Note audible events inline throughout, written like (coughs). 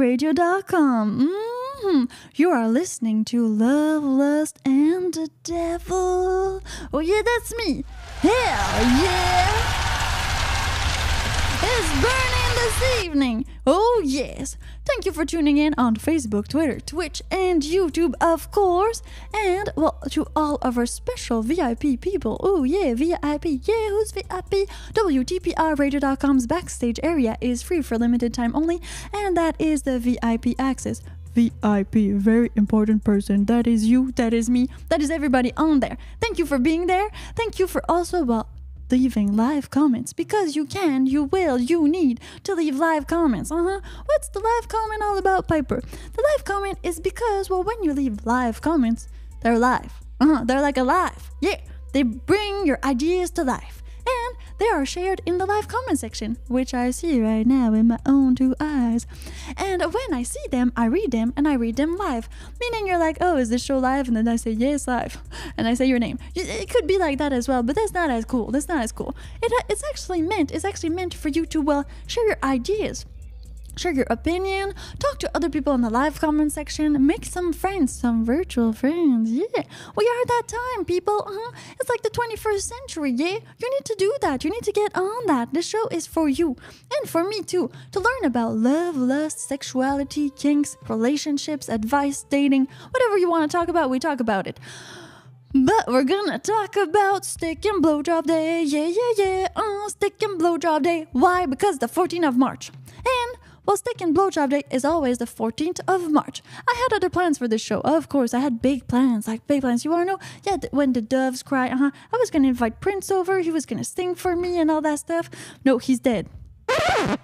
Welcome to WTPRradio.com. hmm You are listening to Love, Lust, and the Devil. Oh, yeah, that's me. Hell yeah! It's burning this evening. Oh, yes. Thank you for tuning in on Facebook, Twitter, Twitch, and YouTube, of course. And, well, to all of our special VIP people. Oh, yeah, VIP. Yeah, who's VIP? WTPRradio.com's backstage area is free for limited time only, and that is the VIP access. VIP, very important person. That is you, that is me, that is everybody on there. Thank you for being there. Thank you for also, well, leaving live comments because you can, you will, you need to leave live comments. Uh huh. What's the live comment all about, Piper? The live comment is because, well, when you leave live comments, they're live. Uh huh. They're like alive. Yeah. They bring your ideas to life. And they are shared in the live comment section, which I see right now in my own two eyes. And when I see them, I read them and I read them live. Meaning you're like, oh, is this show live? And then I say, yes, live. And I say your name. It could be like that as well, but that's not as cool. That's not as cool. It, it's actually meant, it's actually meant for you to, well, share your ideas share your opinion, talk to other people in the live comment section, make some friends, some virtual friends. Yeah, we are that time, people. Uh-huh. It's like the 21st century. Yeah, you need to do that. You need to get on that. This show is for you and for me too to learn about love, lust, sexuality, kinks, relationships, advice, dating, whatever you want to talk about. We talk about it. But we're gonna talk about steak and blowjob day. Yeah, yeah, yeah. Uh, steak and blowjob day. Why? Because the 14th of March. And well, Steak and Blowjob Day is always the 14th of March. I had other plans for this show. Of course, I had big plans, like big plans. You wanna know? Yeah, th- when the doves cry, uh huh. I was gonna invite Prince over. He was gonna sing for me and all that stuff. No, he's dead.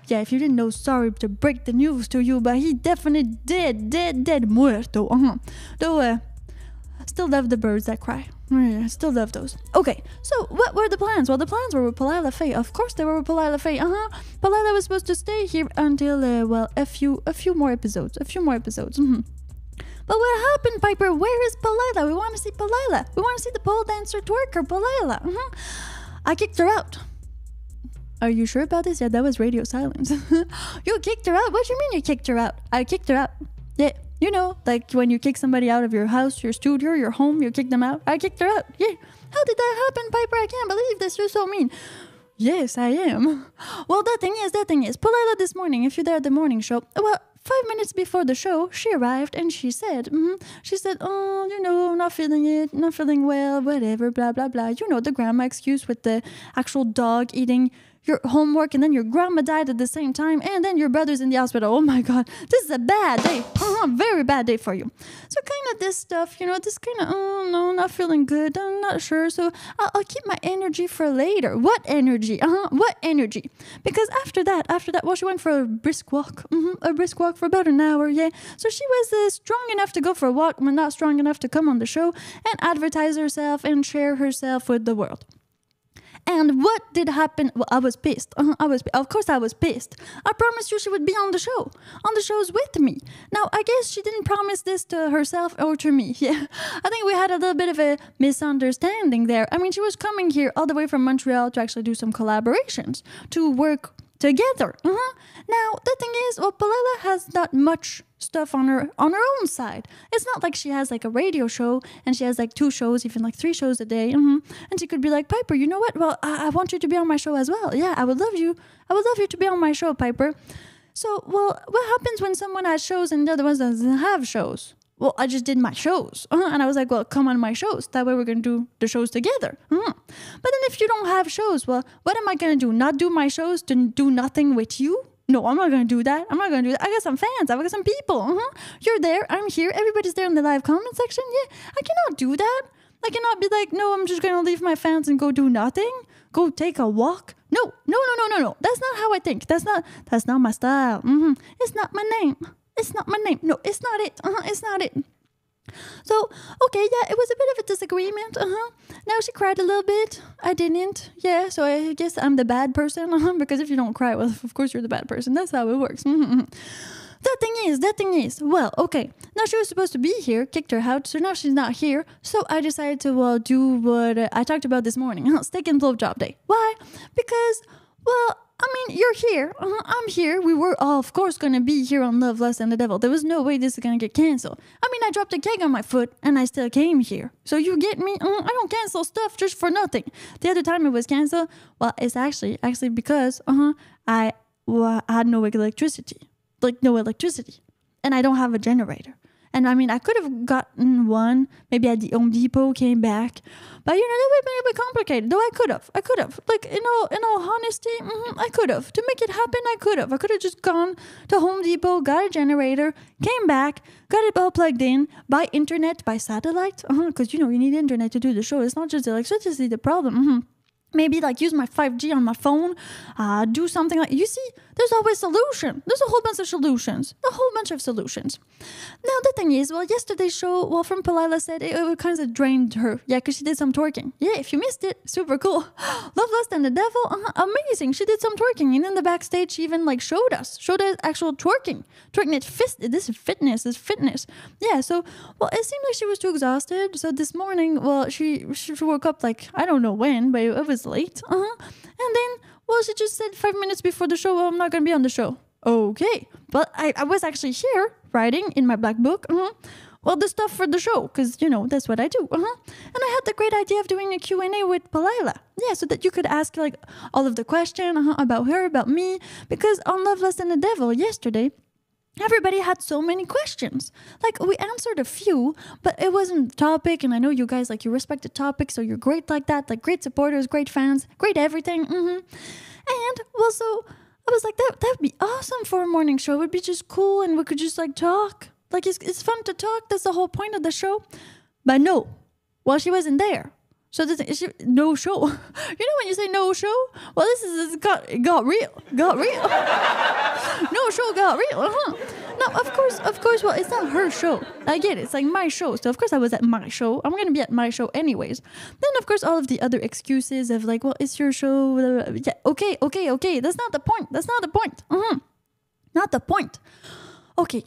Yeah, if you didn't know, sorry to break the news to you, but he definitely dead, dead, dead, muerto. Uh huh. Though, uh, still love the birds that cry. I still love those. Okay, so what were the plans? Well, the plans were with Palila Faye. Of course, they were with Palila Faye. Uh huh. Palila was supposed to stay here until uh, well, a few, a few more episodes, a few more episodes. Mm-hmm. But what happened, Piper? Where is Palila? We want to see Palila. We want to see the pole dancer twerker, Palila. Mm-hmm. I kicked her out. Are you sure about this? Yeah, that was radio silence. (laughs) you kicked her out? What do you mean you kicked her out? I kicked her out. Yeah, you know, like when you kick somebody out of your house, your studio, your home, you kick them out. I kicked her out. Yeah. How did that happen, Piper? I can't believe this. You're so mean. Yes, I am. (laughs) Well, that thing is, that thing is. Palila this morning, if you're there at the morning show, well, five minutes before the show, she arrived and she said, mm-hmm, she said, oh, you know, not feeling it, not feeling well, whatever, blah, blah, blah. You know, the grandma excuse with the actual dog eating your homework and then your grandma died at the same time and then your brother's in the hospital. Oh my God, this is a bad day. Uh-huh, very bad day for you. So kind of this stuff, you know, this kind of, oh no, not feeling good. I'm not sure. So I'll, I'll keep my energy for later. What energy? Uh-huh, what energy? Because after that, after that, well, she went for a brisk walk. Mm-hmm, a brisk walk for about an hour, yeah. So she was uh, strong enough to go for a walk, but not strong enough to come on the show and advertise herself and share herself with the world. And what did happen? Well, I was pissed. Uh-huh, I was, of course, I was pissed. I promised you she would be on the show, on the shows with me. Now, I guess she didn't promise this to herself or to me. (laughs) Yeah, I think we had a little bit of a misunderstanding there. I mean, she was coming here all the way from Montreal to actually do some collaborations, to work together. Uh-huh. Now, the thing is, well, Palila has not much stuff on her on her own side. It's not like she has like a radio show and she has like two shows, even like three shows a day. Mm-hmm. And she could be like, Piper, you know what? Well, I-, I want you to be on my show as well. Yeah, I would love you. I would love you to be on my show, Piper. So, well, what happens when someone has shows and the other ones doesn't have shows? Well, I just did my shows. Uh-huh. And I was like, well, come on my shows. That way we're going to do the shows together. Uh-huh. But then if you don't have shows, well, what am I going to do? Not do my shows to do nothing with you? No, I'm not gonna do that. I'm not gonna do that. I got some fans. I got some people. Uh-huh. You're there. I'm here. Everybody's there in the live comment section. Yeah, I cannot do that. I cannot be like, no, I'm just gonna leave my fans and go do nothing. Go take a walk. No, no, no, no, no, no. That's not how I think. That's not. That's not my style. Mm-hmm. It's not my name. It's not my name. No, it's not it. Uh-huh. It's not it. So, okay, yeah, it was a bit of a disagreement. Uh huh. Now she cried a little bit. I didn't. Yeah, so I guess I'm the bad person. (laughs) Uh-huh, because if you don't cry, well, of course you're the bad person. That's how it works. (laughs) that thing is, that thing is. Well, okay. Now she was supposed to be here, kicked her out, so now she's not here. So I decided to well do what uh, I talked about this morning. Steak and blow job day. Why? Because well, I mean, you're here. Uh, I'm here. We were all, of course, gonna be here on Love, Lust, and the Devil. There was no way this is gonna get canceled. I mean, I dropped a keg on my foot and I still came here. So you get me? Uh, I don't cancel stuff just for nothing. The other time it was canceled, well, it's actually actually because uh huh I well, I had no electricity, like no electricity, and I don't have a generator. And I mean, I could have gotten one maybe at the Home Depot, came back, but you know that would have been a bit complicated. Though I could have, I could have, like in all in all honesty, mhm, I could have to make it happen. I could have, I could have just gone to Home Depot, got a generator, came back, got it all plugged in by internet, by satellite, because you know you need internet to do the show. It's not just electricity the problem. mhm maybe like use my 5G on my phone, uh, do something like you see, there's always solution. There's a whole bunch of solutions. A whole bunch of solutions. Now the thing is, well, yesterday's show, well, from Palila said it, it kind of drained her. Yeah, because she did some twerking. Yeah, if you missed it, super cool. (gasps) Love Lust and the Devil, uh, amazing. She did some twerking, and in the backstage, she even like showed us, showed us actual twerking, twerking it. Fist, this is fitness, this is fitness. Yeah. So, well, it seemed like she was too exhausted. So this morning, well, she she woke up like I don't know when, but it was late. Uh huh. And then, well, she just said five minutes before the show, well, I'm not gonna be on the show. Okay, but I, I was actually here writing in my black book. Uh-huh. Well, the stuff for the show, because you know that's what I do. Uh-huh. And I had the great idea of doing a Q&A with Palila. Yeah, so that you could ask like all of the question uh-huh, about her, about me, because on Love, Lust, and the Devil yesterday, everybody had so many questions. Like we answered a few, but it wasn't the topic. And I know you guys like you respect the topic, so you're great like that. Like great supporters, great fans, great everything. hmm And well, so I was like, that that'd be awesome for a morning show. It would be just cool, and we could just like talk. Like it's it's fun to talk. That's the whole point of the show. But no, well, she wasn't there. So this she, no show. (laughs) You know when you say no show? Well, this is got got real, got real. (laughs) no show got real. Uh-huh. Now, of course, of course. Well, it's not her show. I get it. It's like my show. So of course I was at my show. I'm gonna be at my show anyways. Then of course all of the other excuses of like, well, it's your show. Yeah, okay, okay, okay. That's not the point. That's not the point. Uh-huh. Not the point. Okay.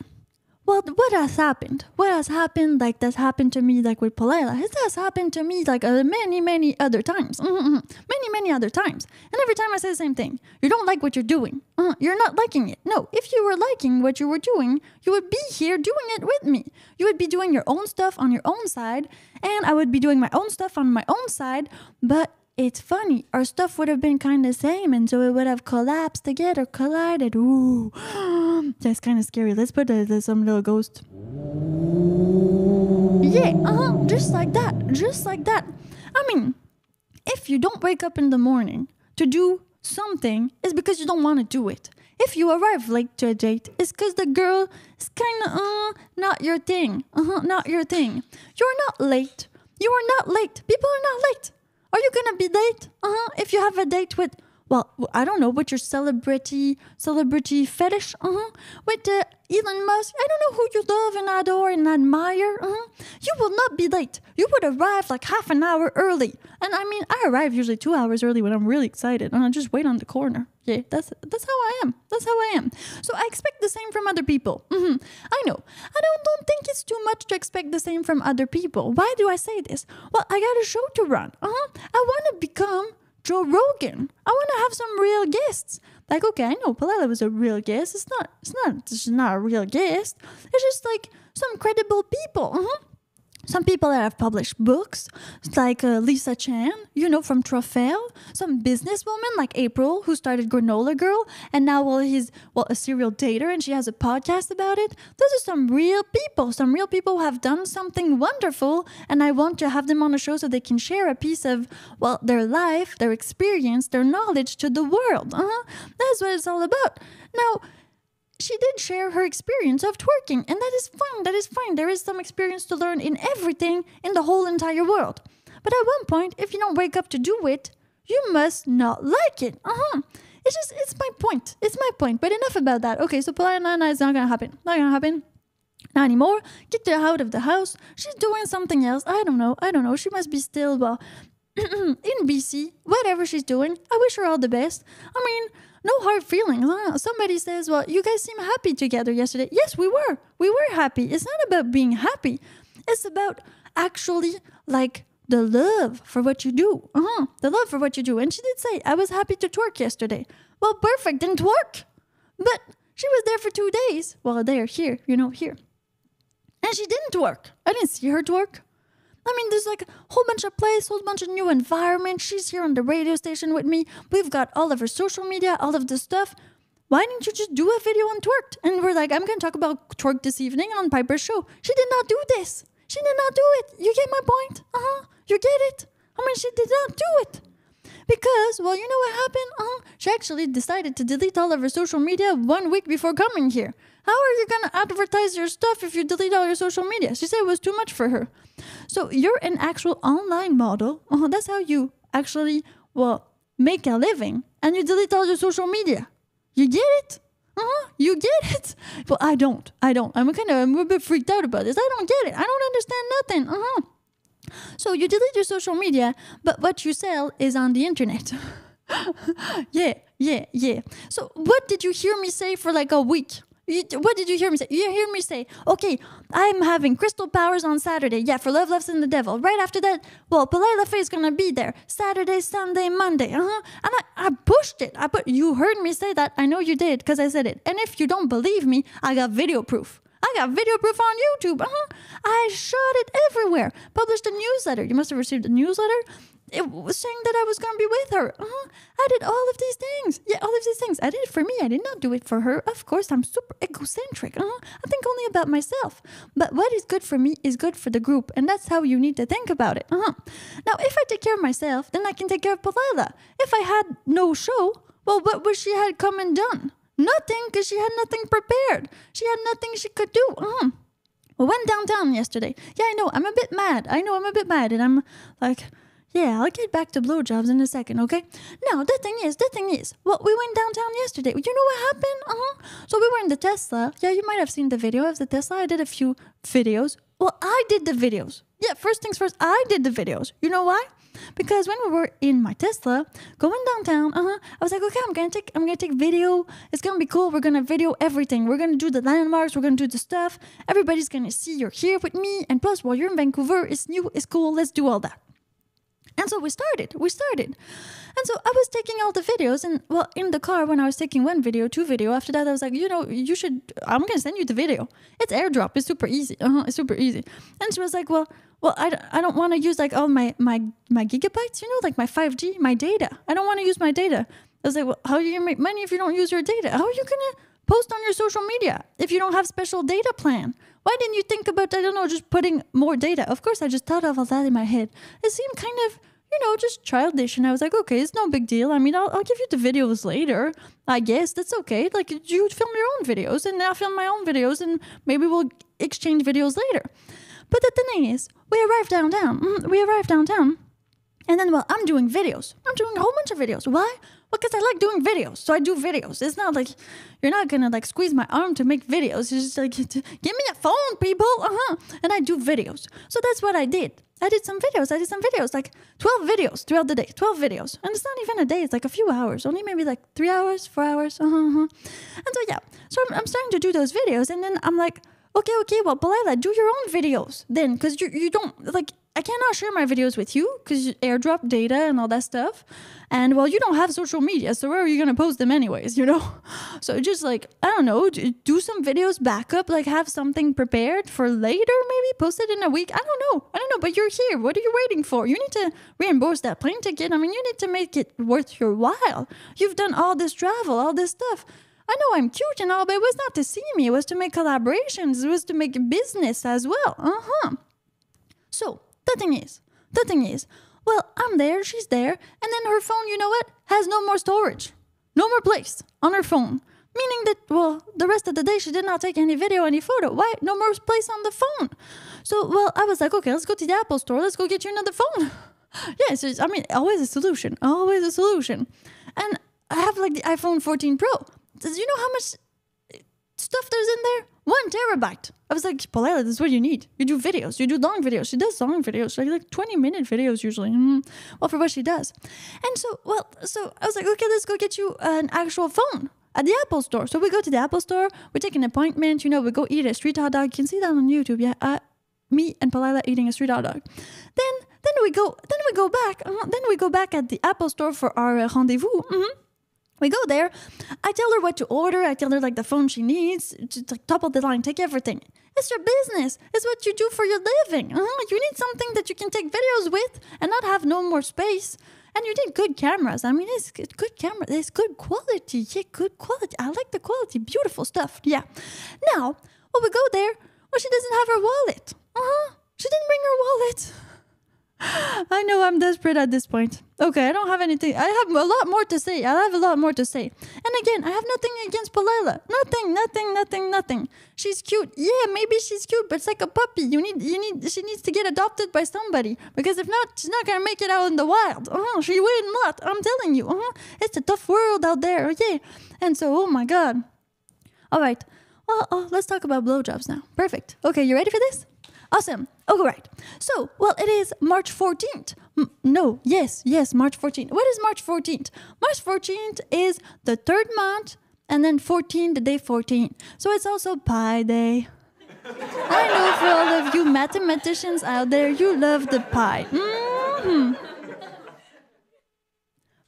Well, what has happened? What has happened? Like that's happened to me, like with Palila. It has happened to me like uh, many, many other times. Mhm, (laughs) mhm. Many, many other times. And every time I say the same thing. You don't like what you're doing. Uh, you're not liking it. No, if you were liking what you were doing, you would be here doing it with me. You would be doing your own stuff on your own side, and I would be doing my own stuff on my own side. But it's funny. Our stuff would have been kind of same, and so it would have collapsed together, collided. Ooh, (gasps) that's kind of scary. Let's put the- some little ghost. Yeah, uh huh. Just like that. Just like that. I mean, if you don't wake up in the morning to do something, it's because you don't want to do it. If you arrive late to a date, it's because the girl is kind of uh, not your thing. Uh huh, not your thing. You're not late. You are not late. People are not late. Are you gonna be late? Uh huh. If you have a date with, well, I don't know, with your celebrity celebrity fetish. Uh huh. With uh, Elon Musk. I don't know who you love and adore and admire. Uh huh. You will not be late. You would arrive like half an hour early. And I mean, I arrive usually two hours early when I'm really excited, and I just wait on the corner. That's that's how I am. That's how I am. So I expect the same from other people. hmm I know. I don't don't think it's too much to expect the same from other people. Why do I say this? Well, I got a show to run. Uh huh. I want to become Joe Rogan. I want to have some real guests. Like, okay, I know Palila was a real guest. It's not. It's not. It's not a real guest. It's just like some credible people. Uh-huh. Some people that have published books, like uh, Lisa Chan, you know, from Trophel. Some businesswoman like April, who started Granola Girl, and now well, he's well a serial dater, and she has a podcast about it. Those are some real people, some real people who have done something wonderful, and I want to have them on the show so they can share a piece of well their life, their experience, their knowledge to the world. Uh-huh. That's what it's all about. Now she did share her experience of twerking, and that is fine. That is fine. There is some experience to learn in everything in the whole entire world. But at one point, if you don't wake up to do it, you must not like it. Uh huh. It's just, it's my point. It's my point. But enough about that. Okay, so Palila is not gonna happen. Not gonna happen. Not anymore. Get her out of the house. She's doing something else. I don't know. I don't know. She must be still, well, (clears throat) in BC. Whatever she's doing. I wish her all the best. I mean, no hard feelings. Huh? Somebody says, well, you guys seem happy together yesterday. Yes, we were. We were happy. It's not about being happy. It's about actually like the love for what you do. Uh-huh. The love for what you do. And she did say, I was happy to twerk yesterday. Well, perfect, didn't twerk. But she was there for two days. Well, there, here, you know, here. And she didn't twerk. I didn't see her twerk. I mean, there's like a whole bunch of place, whole bunch of new environment. She's here on the radio station with me. We've got all of her social media, all of the stuff. Why didn't you just do a video on twerk? And we're like, I'm going to talk about twerk this evening on Piper's show. She did not do this. She did not do it. You get my point? Uh huh. You get it? I mean, she did not do it. Because, well, you know what happened? Uh-huh. she actually decided to delete all of her social media one week before coming here. How are you going to advertise your stuff if you delete all your social media? She said it was too much for her. So you're an actual online model. Uh, that's how you actually, well, make a living. And you delete all your social media. You get it? Uh-huh, you get it? Well, I don't. I don't. I'm kind of I'm a bit freaked out about this. I don't get it. I don't understand nothing. Uh-huh. So you delete your social media, but what you sell is on the internet. (laughs) yeah, yeah, yeah. So what did you hear me say for like a week? You, what did you hear me say? You hear me say, okay, I'm having crystal powers on Saturday. Yeah, for Love, Lust, and the Devil. Right after that, well, Palila Faye is gonna be there Saturday, Sunday, Monday. Uh huh. And I, I pushed it. I put. You heard me say that. I know you did because I said it. And if you don't believe me, I got video proof. I got video proof on YouTube. Uh-huh. I shot it everywhere. Published a newsletter. You must have received a newsletter. It was saying that I was to be with her. Uh-huh. I did all of these things. Yeah, all of these things. I did it for me. I did not do it for her. Of course, I'm super egocentric. Uh-huh. I think only about myself. But what is good for me is good for the group. And that's how you need to think about it. Uh-huh. Now, if I take care of myself, then I can take care of Palila. If I had no show, well, what would she had come and done? Nothing, because she had nothing prepared. She had nothing she could do. Uh-huh. We went downtown yesterday. Yeah, I know. I'm a bit mad. I know I'm a bit mad. And I'm like, yeah, I'll get back to blowjobs in a second, okay? Now, the thing is, the thing is, well, we went downtown yesterday. You know what happened? Uh-huh. So we were in the Tesla. Yeah, you might have seen the video of the Tesla. I did a few videos. Well, I did the videos. Yeah, first things first, I did the videos. You know why? Because when we were in my Tesla going downtown, uh-huh, I was like, okay, I'm gonna take I'm gonna take video. It's gonna be cool. We're gonna video everything. We're gonna do the landmarks, we're gonna do the stuff. Everybody's gonna see you're here with me. And plus while you're in Vancouver, it's new, it's cool, let's do all that. And so we started. We started. And so I was taking all the videos and well in the car when I was taking one video, two video, after that I was like, you know, you should I'm gonna send you the video. It's airdrop, it's super easy. Uh-huh, it's super easy. And she was like, Well, well, I, I don't want to use like all my, my my gigabytes, you know, like my 5G, my data. I don't want to use my data. I was like, well, how are you gonna make money if you don't use your data? How are you gonna post on your social media if you don't have special data plan? Why didn't you think about I don't know just putting more data? Of course, I just thought of all that in my head. It seemed kind of you know just childish, and I was like, okay, it's no big deal. I mean, I'll, I'll give you the videos later. I guess that's okay. Like you film your own videos, and I'll film my own videos, and maybe we'll exchange videos later. But the thing is, we arrived downtown. Mm, We arrived downtown. And then, well, I'm doing videos. I'm doing a whole bunch of videos. Why? Well, because I like doing videos. So I do videos. It's not like you're not gonna like squeeze my arm to make videos. It's just like, (laughs) give me a phone, people. Uh huh. And I do videos. So that's what I did. I did some videos. I did some videos, like 12 videos throughout the day. 12 videos. And it's not even a day, it's like a few hours. Only maybe like three hours, four hours. Uh huh. Uh-huh. And so, yeah. So I'm, I'm starting to do those videos. And then I'm like, okay, okay, well, Palila, do your own videos then, because you you don't like. I cannot share my videos with you because airdrop data and all that stuff, and well, you don't have social media, so where are you gonna post them anyways? You know, (laughs) so just like I don't know, do some videos backup, like have something prepared for later, maybe post it in a week. I don't know, I don't know, but you're here. What are you waiting for? You need to reimburse that plane ticket. I mean, you need to make it worth your while. You've done all this travel, all this stuff. I know I'm cute and all, but it was not to see me. It was to make collaborations. It was to make business as well. Uh huh. So the thing is, the thing is, well, I'm there, she's there, and then her phone, you know what, has no more storage, no more place on her phone. Meaning that, well, the rest of the day she did not take any video, any photo. Why? No more place on the phone. So, well, I was like, okay, let's go to the Apple store. Let's go get you another phone. (laughs) yes, I mean, always a solution. Always a solution. And I have like the iPhone 14 Pro. Does you know how much stuff there's in there? One terabyte. I was like, Palila, this is what you need. You do videos. You do long videos. She does long videos, like like 20 minute videos usually. Mm, well, for what she does. And so, well, so I was like, okay, let's go get you an actual phone at the Apple store. So we go to the Apple store. We take an appointment. You know, we go eat a street hot dog. You can see that on YouTube. Yeah, uh, me and Palila eating a street hot dog. Then then we go then we go back uh, then we go back at the Apple store for our uh, rendezvous. Mhm. We go there. I tell her what to order. I tell her like the phone she needs to like, top of the line, take everything. It's your business. It's what you do for your living. Uh-huh. You need something that you can take videos with and not have no more space. And you need good cameras. I mean, it's good, camera. It's good quality. Yeah, good quality. I like the quality. Beautiful stuff. Yeah. Now, well, we go there. Well, she doesn't have her wallet. Uh huh. She didn't bring her wallet. (laughs) I know I'm desperate at this point. Okay, I don't have anything. I have a lot more to say. I have a lot more to say. And again, I have nothing against Palila. Nothing, nothing, nothing, nothing. She's cute. Yeah, maybe she's cute, but it's like a puppy. You need, you need. She needs to get adopted by somebody because if not, she's not gonna make it out in the wild. Uh-huh, she will not. I'm telling you. Uh-huh. It's a tough world out there. Yeah. And so, oh my god. All right. Well, oh, let's talk about blowjobs now. Perfect. Okay, you ready for this? Awesome. All right. So, well, it is March 14th. M- no, yes, yes, March 14th. What is March 14th? March 14th is the third month, and then 14, the day 14. So it's also Pi Day. (laughs) I know for all of you mathematicians out there, you love the pie. hmm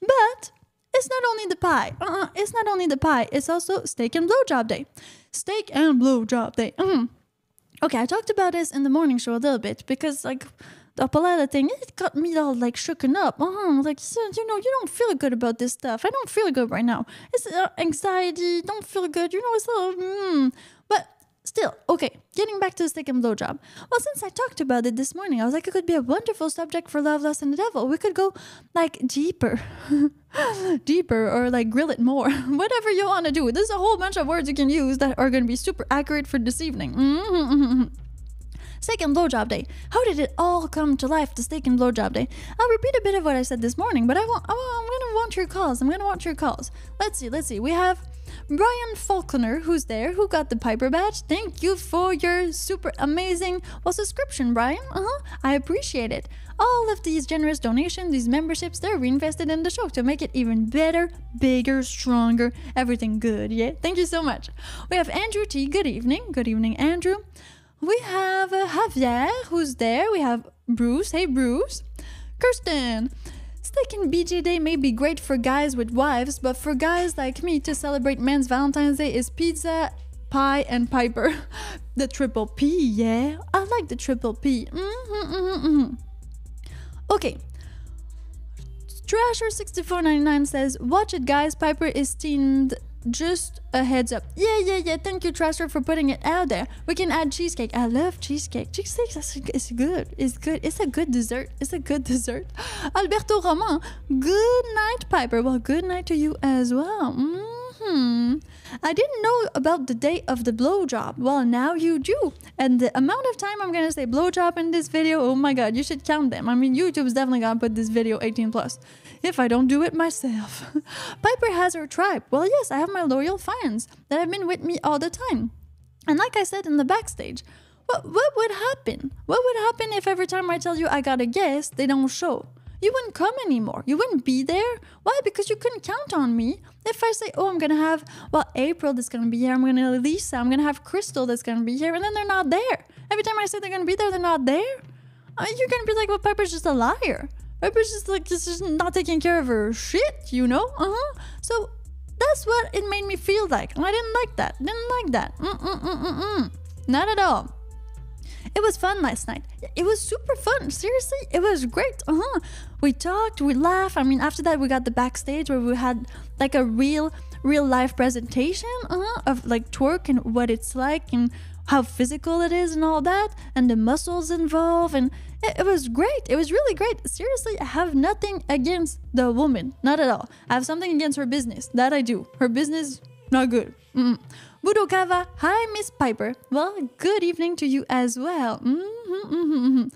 But it's not only the pie. Uh-uh, it's not only the pie. It's also steak and blowjob day. Steak and blowjob day. Mhm. Okay, I talked about this in the morning show a little bit because like the Palila thing, it got me all like shooken up. Uh-huh. Like you know, you don't feel good about this stuff. I don't feel good right now. It's uh, anxiety. Don't feel good. You know, it's a little. Mm. But still, okay. Getting back to the steak and blowjob. Well, since I talked about it this morning, I was like, it could be a wonderful subject for Love, Lust, and the Devil. We could go like deeper, (laughs) deeper, or like grill it more. (laughs) Whatever you want to do. There's a whole bunch of words you can use that are going to be super accurate for this evening. (laughs) Mhm. Steak and blowjob day. How did it all come to life? The steak and blowjob day. I'll repeat a bit of what I said this morning, but I want. I want- I'm gonna want your calls. I'm gonna want your calls. Let's see. Let's see. We have Brian Falconer, who's there, who got the Piper badge. Thank you for your super amazing well subscription, Brian. Uh huh. I appreciate it. All of these generous donations, these memberships, they're reinvested in the show to make it even better, bigger, stronger, everything good. Yeah. Thank you so much. We have Andrew T. Good evening. Good evening, Andrew. We have uh, Javier, who's there. We have Bruce. Hey, Bruce. Kirsten. Steak and BJ Day may be great for guys with wives, but for guys like me to celebrate men's Valentine's Day is pizza, pie, and Piper. (laughs) The triple P, yeah. I like the triple P. Mm-hmm, mm-hmm, mm-hmm. Okay. Trasher6499 says, Watch it, guys. Piper is steamed. Just a heads up. Yeah, yeah, yeah. Thank you, Trasher, for putting it out there. We can add cheesecake. I love cheesecake. Cheesecake, it's good. It's good. It's a good dessert. It's a good (laughs) dessert. Alberto Roman, good night, Piper. Well, good night to you as well. Mm. Hmm I didn't know about the date of the blowjob. Well, now you do. And the amount of time I'm gonna say blowjob in this video, oh my god, you should count them. I mean, YouTube's definitely gonna put this video 18 plus. If I don't do it myself. (laughs) Piper has her tribe. Well, yes, I have my loyal fans that have been with me all the time. And like I said in the backstage, what what would happen? What would happen if every time I tell you I got a guest, they don't show? You wouldn't come anymore. You wouldn't be there. Why? Because you couldn't count on me. If I say, oh, I'm gonna have well April that's gonna be here, I'm gonna have Lisa, I'm gonna have Crystal that's gonna be here, and then they're not there. Every time I say they're gonna be there, they're not there. Uh, you're gonna be like, well, Piper's just a liar. Piper's just like just, just not taking care of her shit, you know? Uh huh. So that's what it made me feel like. I didn't like that. Didn't like that. Mm-mm-mm-mm-mm. Not at all. It was fun last night. It was super fun. Seriously, it was great. Uh huh. We talked, we laughed. I mean, after that, we got the backstage where we had like a real, real life presentation uh-huh, of like twerk and what it's like and how physical it is and all that, and the muscles involved. And it, it was great. It was really great. Seriously, I have nothing against the woman. Not at all. I have something against her business. That I do. Her business, not good. Mm. Budokava, hi Miss Piper. Well, good evening to you as well. Mm-hmm, mm-hmm, mm-hmm.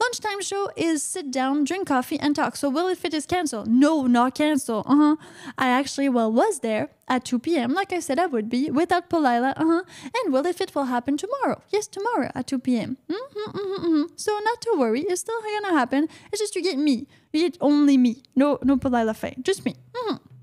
Lunchtime show is sit down, drink coffee, and talk. So will it fit is cancelled? No, not cancelled. Uh-huh. I actually well was there at 2 p.m. Like I said I would be without Palila. Uh-huh. And will it fit will happen tomorrow? Yes, tomorrow at 2 p.m. Mm-hmm, mm-hmm, mm-hmm. So not to worry, it's still gonna happen. It's just you get me. You get only me. No, no Palila Faye. Just me. Mm-hmm.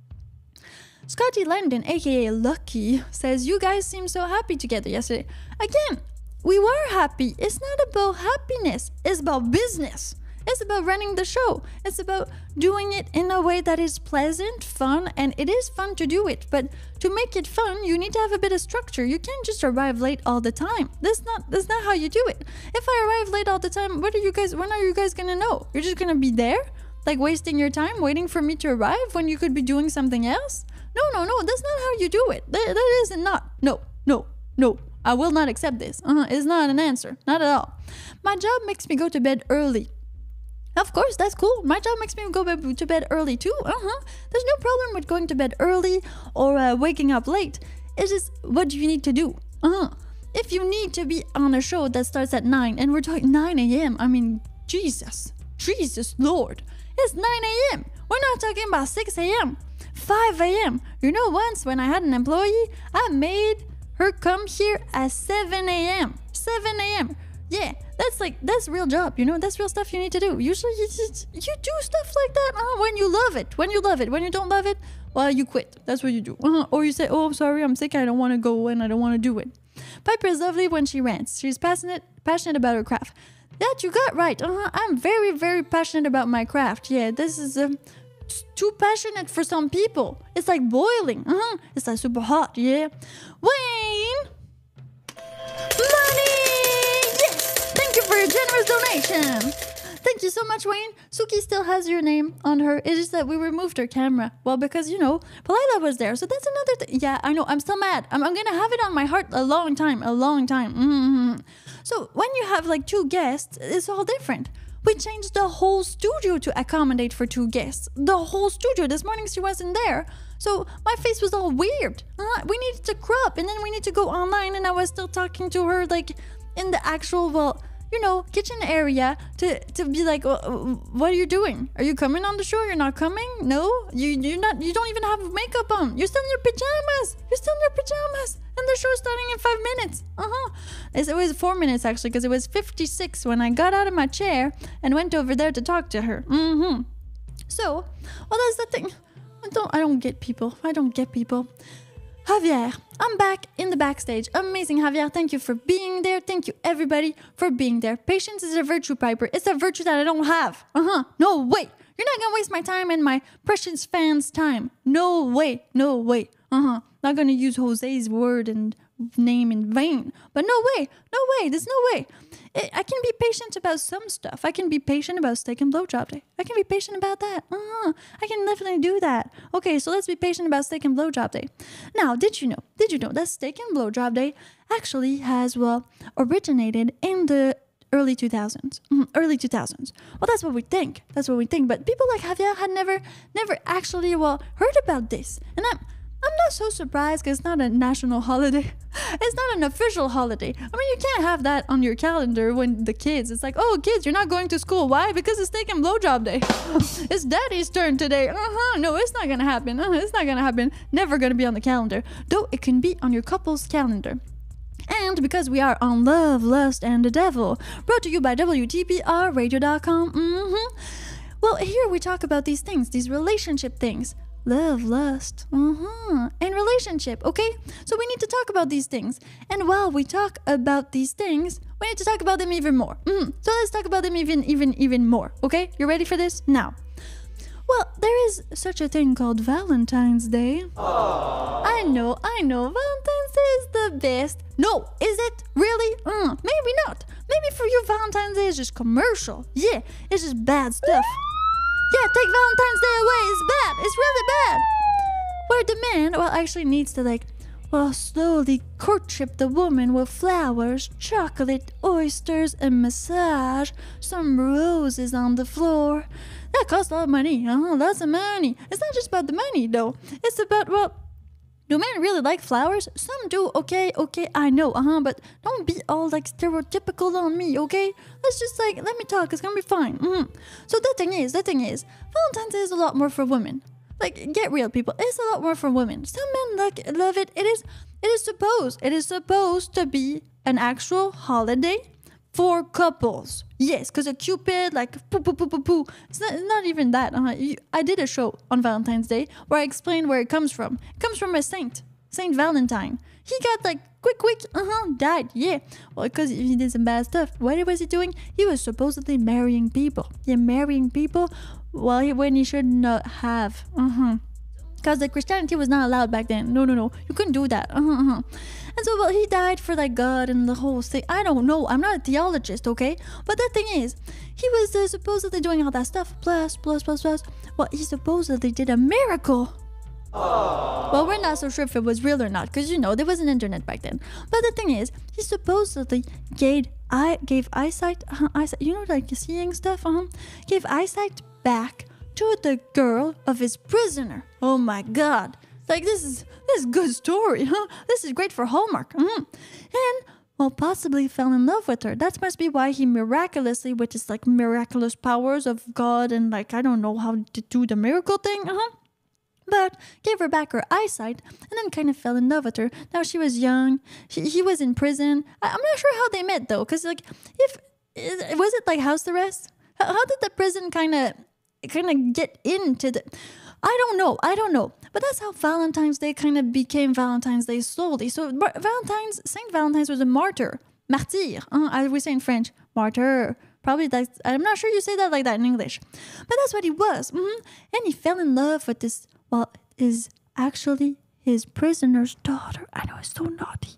Scotty Landon, aka Lucky, says, You guys seem so happy together yesterday. Again, we were happy. It's not about happiness, it's about business. It's about running the show. It's about doing it in a way that is pleasant, fun, and it is fun to do it. But to make it fun, you need to have a bit of structure. You can't just arrive late all the time. That's not that's not how you do it. If I arrive late all the time, what are you guys when are you guys gonna know? You're just gonna be there? Like wasting your time waiting for me to arrive when you could be doing something else? No, no, no, that's not how you do it. That, that is not. No, no, no. I will not accept this. Uh-huh. It's not an answer. Not at all. My job makes me go to bed early. Of course, that's cool. My job makes me go to bed early too. Uh huh. There's no problem with going to bed early or uh, waking up late. It's just what you need to do? Uh huh. If you need to be on a show that starts at 9 and we're talking 9 a.m., I mean, Jesus, Jesus Lord, it's 9 a.m. We're not talking about 6 a.m., 5 a.m. You know, once when I had an employee, I made her come here at 7 a.m. 7 a.m. Yeah, that's like that's real job. You know, that's real stuff you need to do. Usually, you just you do stuff like that uh, when you love it. When you love it. When you don't love it, well, you quit. That's what you do. Uh-huh. Or you say, "Oh, I'm sorry, I'm sick. I don't want to go and I don't want to do it." Piper is lovely when she rants. She's passionate passionate about her craft. That you got right. Uh-huh. I'm very very passionate about my craft. Yeah, this is um, too passionate for some people. It's like boiling. Uh-huh. It's like super hot. Yeah. Wayne. Money! Yes! Thank you for your generous donation. Thank you so much, Wayne. Suki still has your name on her. It is that we removed her camera. Well, because, you know, Palila was there. So that's another thing. Yeah, I know. I'm still mad. I'm, I'm going to have it on my heart a long time. A long time. hmm So when you have like two guests, it's all different. We changed the whole studio to accommodate for two guests. The whole studio. This morning she wasn't there. So my face was all weird. Uh, we needed to crop and then we need to go online and I was still talking to her like in the actual well, you know, kitchen area to to be like, "Uh, what are you doing? Are you coming on the show? You're not coming? No, you you're not. You don't even have makeup on. You're still in your pajamas. You're still in your pajamas. And the show's starting in five minutes. Uh huh. It was four minutes actually, because it was 56 when I got out of my chair and went over there to talk to her. Mm hmm. So, well, that's the thing. I don't. I don't get people. I don't get people. Javier, I'm back in the backstage. Amazing, Javier. Thank you for being there. Thank you, everybody, for being there. Patience is a virtue, Piper. It's a virtue that I don't have. Uh huh. No way. You're not gonna waste my time and my precious fans' time. No way. No way. Uh huh. Not gonna use Jose's word and name in vain. But no way. No way. There's no way. I can be patient about some stuff. I can be patient about steak and blowjob day. I can be patient about that. Uh-huh. I can definitely do that. Okay, so let's be patient about steak and blowjob day. Now, did you know? Did you know that steak and blowjob day actually has well originated in the early 2000s Mhm, early 2000s well that's what we think that's what we think but people like javier had never never actually well heard about this and i'm I'm not so surprised because it's not a national holiday. (laughs) It's not an official holiday. I mean, you can't have that on your calendar when the kids, it's like, oh, kids, you're not going to school. Why? Because it's taking blowjob day. (laughs) it's daddy's turn today. Uh huh. No, it's not going to happen. Uh-huh. It's not going to happen. Never going to be on the calendar. Though it can be on your couple's calendar. And because we are on Love, Lust, and the Devil, brought to you by WTPRradio.com. Mm-hmm. Well, here we talk about these things, these relationship things. Love, lust, uh-huh, and relationship, okay? So we need to talk about these things. And while we talk about these things, we need to talk about them even more. Mhm. So let's talk about them even, even, even more, okay? You ready for this? Now. Well, there is such a thing called Valentine's Day. I know, I know, Valentine's Day is the best. No, is it? Really? Mm, maybe not. Maybe for you, Valentine's Day is just commercial. Yeah, it's just bad stuff. Yeah, take Valentine's Day away. It's bad. It's really bad. Where the man, well, actually needs to, like, well, slowly courtship the woman with flowers, chocolate, oysters, and massage, some roses on the floor. That costs a lot of money. Uh-huh, lots of money. It's not just about the money, though. It's about, well, do men really like flowers? Some do. Okay, okay, I know. Uh huh. But don't be all like stereotypical on me. Okay. Let's just like let me talk. It's gonna be fine. hmm So the thing is, the thing is, Valentine's Day is a lot more for women. Like get real, people. It's a lot more for women. Some men like love it. It is. It is supposed. It is supposed to be an actual holiday for couples. Yes, because a cupid, like poo poo poo poo poo. It's not, not even that. Uh, you, I did a show on Valentine's Day where I explained where it comes from. It comes from a saint, Saint Valentine. He got like quick, quick, uh huh, died. Yeah. Well, because he did some bad stuff. What was he doing? He was supposedly marrying people. Yeah, marrying people well, he, when he should not have. Uh huh. Because the Christianity was not allowed back then. No, no, no. You couldn't do that. Uh-huh, uh-huh. And so, well, he died for like God and the whole thing. I don't know. I'm not a theologist, okay? But the thing is, he was uh, supposedly doing all that stuff. Plus, plus, plus, plus. Well, he supposedly did a miracle. Well, we're not so sure if it was real or not, because you know there was an internet back then. But the thing is, he supposedly gave I gave eyesight, uh, eyesight, you know, like seeing stuff, uh-huh, gave eyesight back to the girl of his prisoner. Oh my God! Like this is this is good story, huh? This is great for Hallmark. Mm. And well, possibly fell in love with her. That must be why he miraculously, with his like miraculous powers of God and like I don't know how to do the miracle thing, uh-huh but gave her back her eyesight and then kind of fell in love with her. Now she was young. She, he was in prison. I, am not sure how they met though, because like if was it like house arrest? How, how did the prison kind of kind of get into the? I don't know. I don't know. But that's how Valentine's Day kind of became Valentine's Day slowly. So Valentine's Saint Valentine's was a martyr, martyr. Uh, I we say in French, martyr. Probably that's. I'm not sure you say that like that in English, but that's what he was. Mm-hmm. And he fell in love with this well, is actually his prisoner's daughter. I know it's so naughty.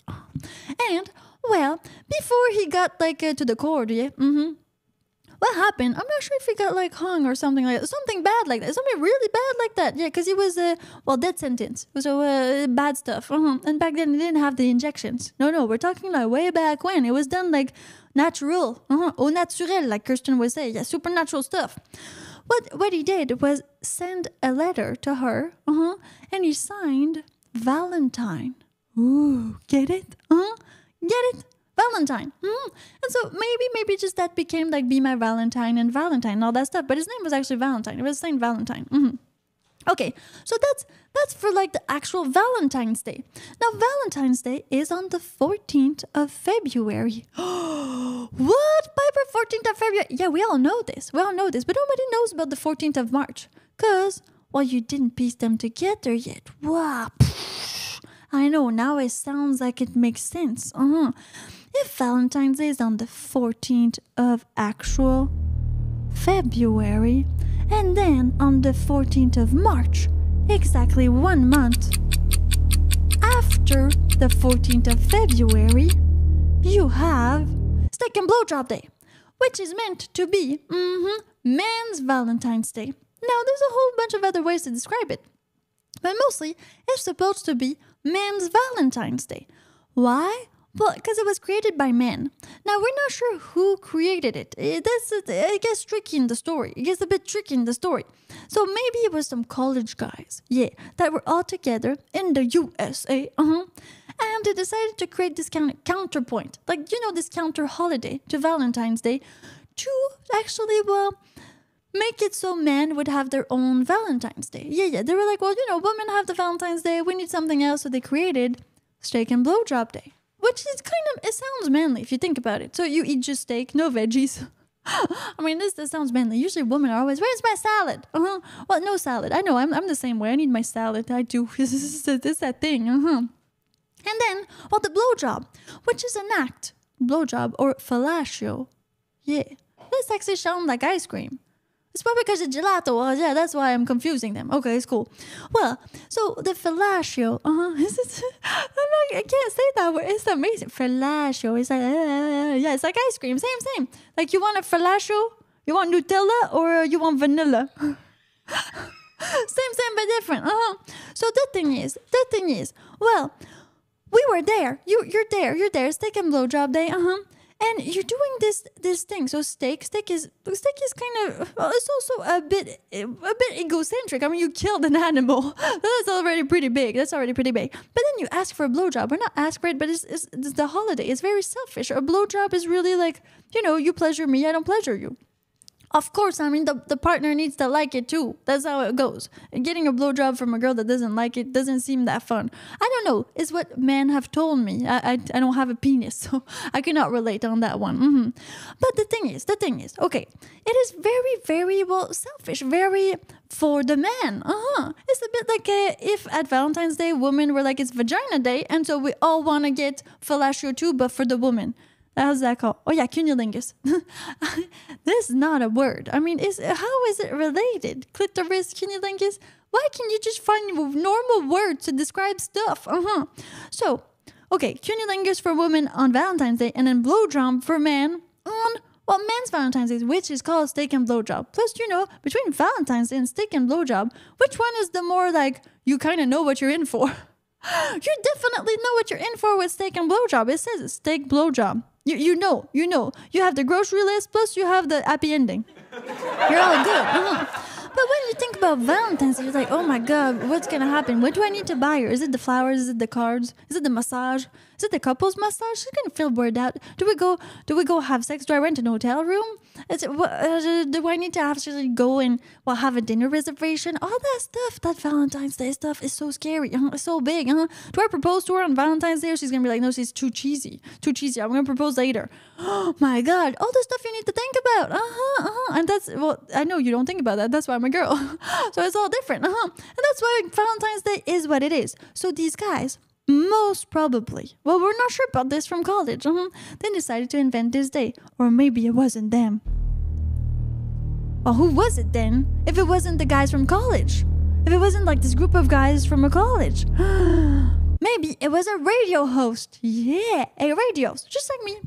And well, before he got like uh, to the court, yeah, mm-hmm. What happened? I'm not sure if he got like hung or something like that. Something bad like that. Something really bad like that. Yeah, because he was uh, well death sentence. So uh, bad stuff. Uh-huh. And back then they didn't have the injections. No, no, we're talking like way back when it was done like natural, uh-huh. au naturel, like Kirsten would say. Yeah, supernatural stuff. What what he did was send a letter to her, uh-huh, and he signed Valentine. Ooh, get it? Uh-huh. Get it? Valentine. Mm. And so maybe, maybe just that became like Be My Valentine and Valentine and all that stuff. But his name was actually Valentine. It was Saint Valentine. Mm-hmm. Okay, so that's that's for like the actual Valentine's Day. Now Valentine's Day is on the 14th of February. (gasps) what? Piper 14th of February? Yeah, we all know this. We all know this, but nobody knows about the 14th of March. Cause well you didn't piece them together yet. Wow. I know, now it sounds like it makes sense. Uh-huh. If Valentine's Day is on the 14th of actual February, and then on the 14th of March, exactly one month after the 14th of February, you have Steak and Blowjob Day, which is meant to be mm-hmm, Men's Valentine's Day. Now, there's a whole bunch of other ways to describe it, but mostly it's supposed to be Men's Valentine's Day. Why? Well, because it was created by men. Now we're not sure who created it. it it gets tricky in the story. It gets a bit tricky in the story. So maybe it was some college guys, yeah, that were all together in the USA, uh-huh, and they decided to create this kind of counterpoint, like you know, this counter holiday to Valentine's Day, to actually well make it so men would have their own Valentine's Day. Yeah, yeah. They were like, well, you know, women have the Valentine's Day. We need something else, so they created Steak and Blowjob Day which is kind of it sounds manly if you think about it. So you eat just steak, no veggies. (laughs) I mean, this this sounds manly. Usually, women are always, "Where's my salad?" Uh-huh. Well, no salad. I know. I'm I'm the same way. I need my salad. I do. (laughs) this is that thing. Uh-huh. And then, well, the blowjob, which is an act, blowjob or fellatio. Yeah, this actually sounds like ice cream. It's probably because it's gelato. Oh, yeah, that's why I'm confusing them. Okay, it's cool. Well, so the fellatio, (laughs) uh huh. (laughs) I'm not, I can't say that word. It's amazing. Fellatio. It's like, uh, (laughs) yeah, it's like ice cream. Same, same. Like you want a fellatio? You want Nutella or you want vanilla? same, same, but different. Uh huh. So the thing is, the thing is, well, we were there. You, you're there. You're there. Steak and blowjob day. Uh huh and you're doing this this thing. So steak, steak is steak is kind of well, it's also a bit a bit egocentric. I mean, you killed an animal. (laughs) That's already pretty big. That's already pretty big. But then you ask for a blowjob, or not ask for it, but it's, it's, it's the holiday. It's very selfish. A blowjob is really like you know, you pleasure me, I don't pleasure you. Of course, I mean the, the partner needs to like it too. That's how it goes. Getting a blowjob from a girl that doesn't like it doesn't seem that fun. I don't know. It's what men have told me. I I, I don't have a penis, (laughs) so I cannot relate on that one. hmm But the thing is, the thing is, okay, it is very very well selfish, very for the man. Uh huh. It's a bit like uh, if at Valentine's Day women were like it's Vagina Day, and so we all want to get fellatio too, but for the woman. How's that called? Oh yeah, cunnilingus. (laughs) this is not a word. I mean, is how is it related? Clitoris, cunnilingus. Why can you just find normal words to describe stuff? Uh huh. So, okay, cunnilingus for women on Valentine's Day, and then blowjob for men on well, men's Valentine's Day, which is called steak and blowjob. Plus, you know, between Valentine's Day and steak and blowjob, which one is the more like you kind of know what you're in for? (laughs) you definitely know what you're in for with steak and blowjob. It says steak blowjob. You, you know, you know. You have the grocery list, plus you have the happy ending. You're all good. But when you think about Valentine's you're like, oh my God, what's going to happen? What do I need to buy her? Is it the flowers? Is it the cards? Is it the massage? Is it the couple's massage? She's to feel bored out. Do we go Do we go have sex? Do I rent an hotel room? Is it, what, uh, do I need to actually go and well have a dinner reservation? All that stuff, that Valentine's Day stuff is so scary. Uh, it's so big. Uh. Do I propose to her on Valentine's Day? She's to be like, no, she's too cheesy. Too cheesy. I'm to propose later. Oh (gasps) my God. All the stuff you need to think about. Uh-huh, uh-huh. And that's, well, I know you don't think about that. That's why I'm a girl. (laughs) so it's all different. Uh-huh. And that's why Valentine's Day is what it is. So these guys, most probably, well, we're not sure about this from college. Uh-huh. They decided to invent this day. Or maybe it wasn't them. Well, who was it then? If it wasn't the guys from college? If it wasn't like this group of guys from a college? (gasps) maybe it was a radio host. Yeah, a radio host, just like me.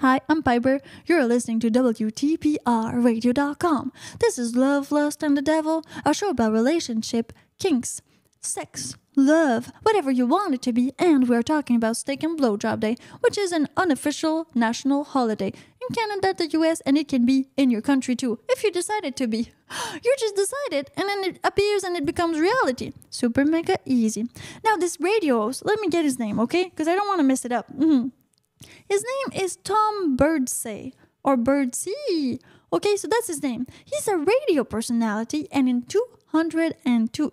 Hi, I'm Piper. You're listening to WTPRradio.com. This is Love, Lust, and the Devil, a show about relationship, kinks, sex, love, whatever you want it to be, and we're talking about Steak and Blowjob Day, which is an unofficial national holiday in Canada, the US, and it can be in your country too, if you decide it to be. (gasps) You just decide it, and then it appears and it becomes reality. Super mega easy. Now, this radio let me get his name, okay? Because I don't want to mess it up. Mhm. His name is Tom Birdsey or Birdsey. Okay, so that's his name. He's a radio personality, and in 202, 2002,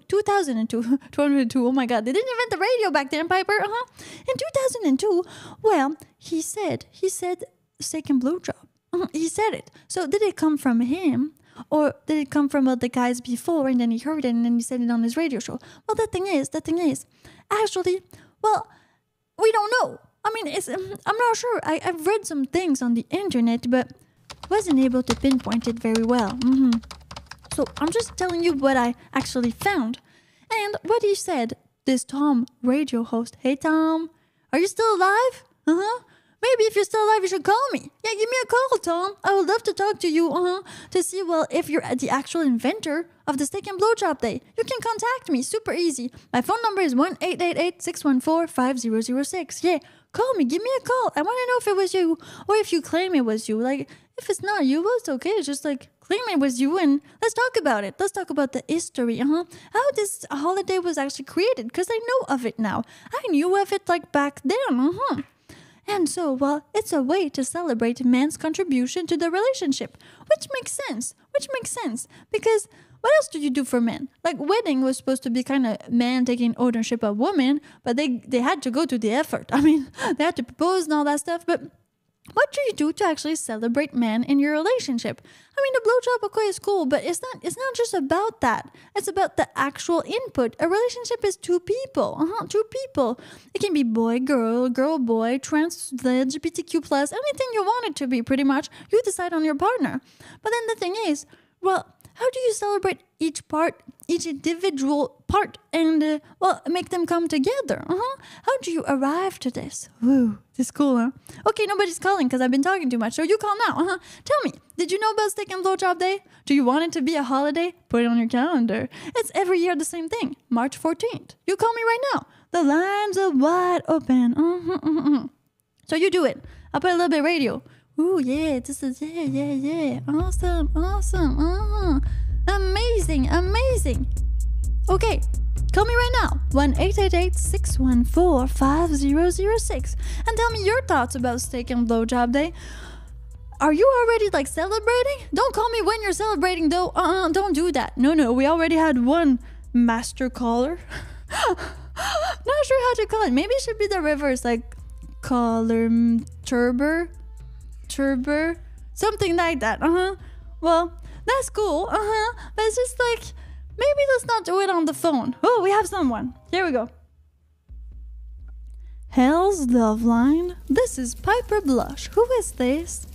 202, oh my god, they didn't invent the radio back then, Piper, uh-huh. In 2002, well, he said, he said steak and blowjob. Uh-huh, he said it. So did it come from him? Or did it come from other guys before and then he heard it and then he said it on his radio show? Well, the thing is, the thing is, actually, well, we don't know. I mean, it's, um, I'm not sure. I, I've read some things on the internet, but wasn't able to pinpoint it very well. hmm So I'm just telling you what I actually found. And what he said, this Tom radio host. Hey, Tom, are you still alive? Uh huh. Maybe if you're still alive, you should call me. Yeah, give me a call, Tom. I would love to talk to you, uh huh, to see, well, if you're the actual inventor of the steak and blowjob day. You can contact me, super easy. My phone number is 1 888 614 5006. Yeah, call me, give me a call. I want to know if it was you or if you claim it was you. Like, if it's not you, well, it's okay. It's just like, it was you and let's talk about it. Let's talk about the history, uh huh. How this holiday was actually created, because I know of it now. I knew of it like back then, uh huh. And so, well, it's a way to celebrate man's contribution to the relationship, which makes sense. Which makes sense because what else do you do for men? Like wedding was supposed to be kind of man taking ownership of woman, but they they had to go to the effort. (laughs) I mean, they had to propose and all that stuff, but what do you do to actually celebrate man in your relationship? I mean, the blowjob okay is cool, but it's not. It's not just about that. It's about the actual input. A relationship is two people. Uh-huh, two people. It can be boy, girl, girl, boy, trans, LGBTQ plus, anything you want it to be. Pretty much, you decide on your partner. But then the thing is, well, how do you celebrate each part, each individual part, and uh, well, make them come together? Uh-huh. How do you arrive to this? This is cool, huh? Okay, nobody's calling because I've been talking too much, so you call now. Uh-huh. Tell me, did you know about Steak and Blowjob Day? Do you want it to be a holiday? Put it on your calendar. It's every year the same thing, March 14th. You call me right now. The lines are wide open. Uh-huh, uh-huh, uh-huh. So you do it. I'll put a little bit radio. Ooh, yeah, this is, yeah, yeah, yeah. Awesome, awesome. Uh, amazing, amazing. Okay, call me right now. 1 888 614 5006 and tell me your thoughts about Steak and Blowjob Day. Are you already like celebrating? Don't call me when you're celebrating though. Uh uh don't do that. No, no, we already had one master caller. (laughs) Not sure how to call it. Maybe it should be the reverse, like caller turber, something like that. Uh huh. Well, that's cool. Uh huh. But it's just like maybe let's not do it on the phone. Oh, we have someone. Here we go. Hell's Love Line. This is Piper Blush. Who is this?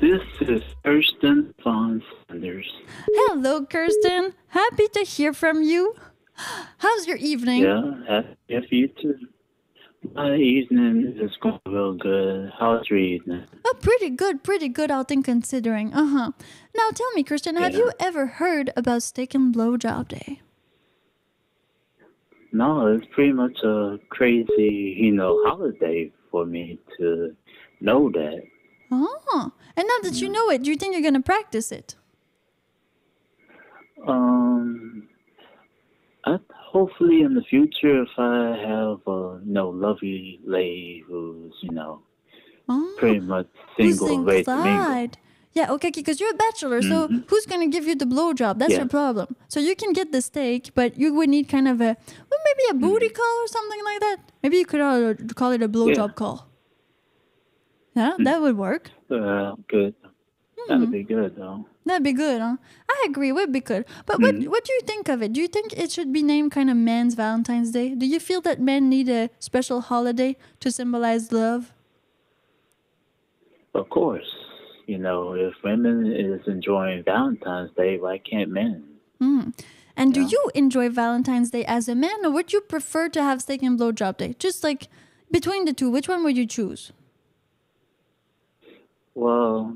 This is Kirsten Von Sanders. Hello, Kirsten. Happy to hear from you. (gasps) How's your evening? Yeah, happy for you too. My evening is going real good. How's your evening? Oh, pretty good, pretty good, all things considering. Uh huh. Now tell me, have Yeah. you ever heard about Steak and Blowjob Day? No, it's pretty much a crazy, you know, holiday for me to know that. Oh, and now that you know it, do you think you're gonna practice it? Um, I, hopefully in the future, if I have a you know lovely lady who's you know Oh, pretty much single, ready to mingle. Yeah, okay, because you're a bachelor, so who's gonna give you the blowjob? That's Yeah. your problem. So you can get the steak, but you would need kind of a, well, maybe a booty Mm. call or something like that. Maybe you could uh, call it a blowjob call. Yeah, that would work. Uh, good. Hmm. That'd be good though. That'd be good, huh? I agree, would be good. But what Mm-hmm. what do you think of it? Do you think it should be named kind of Men's Valentine's Day? Do you feel that men need a special holiday to symbolize love? Of course, you know, if women is enjoying Valentine's Day, why can't men? And do you enjoy Valentine's Day as a man, or would you prefer to have steak and blowjob day? Just like between the two, which one would you choose? Well,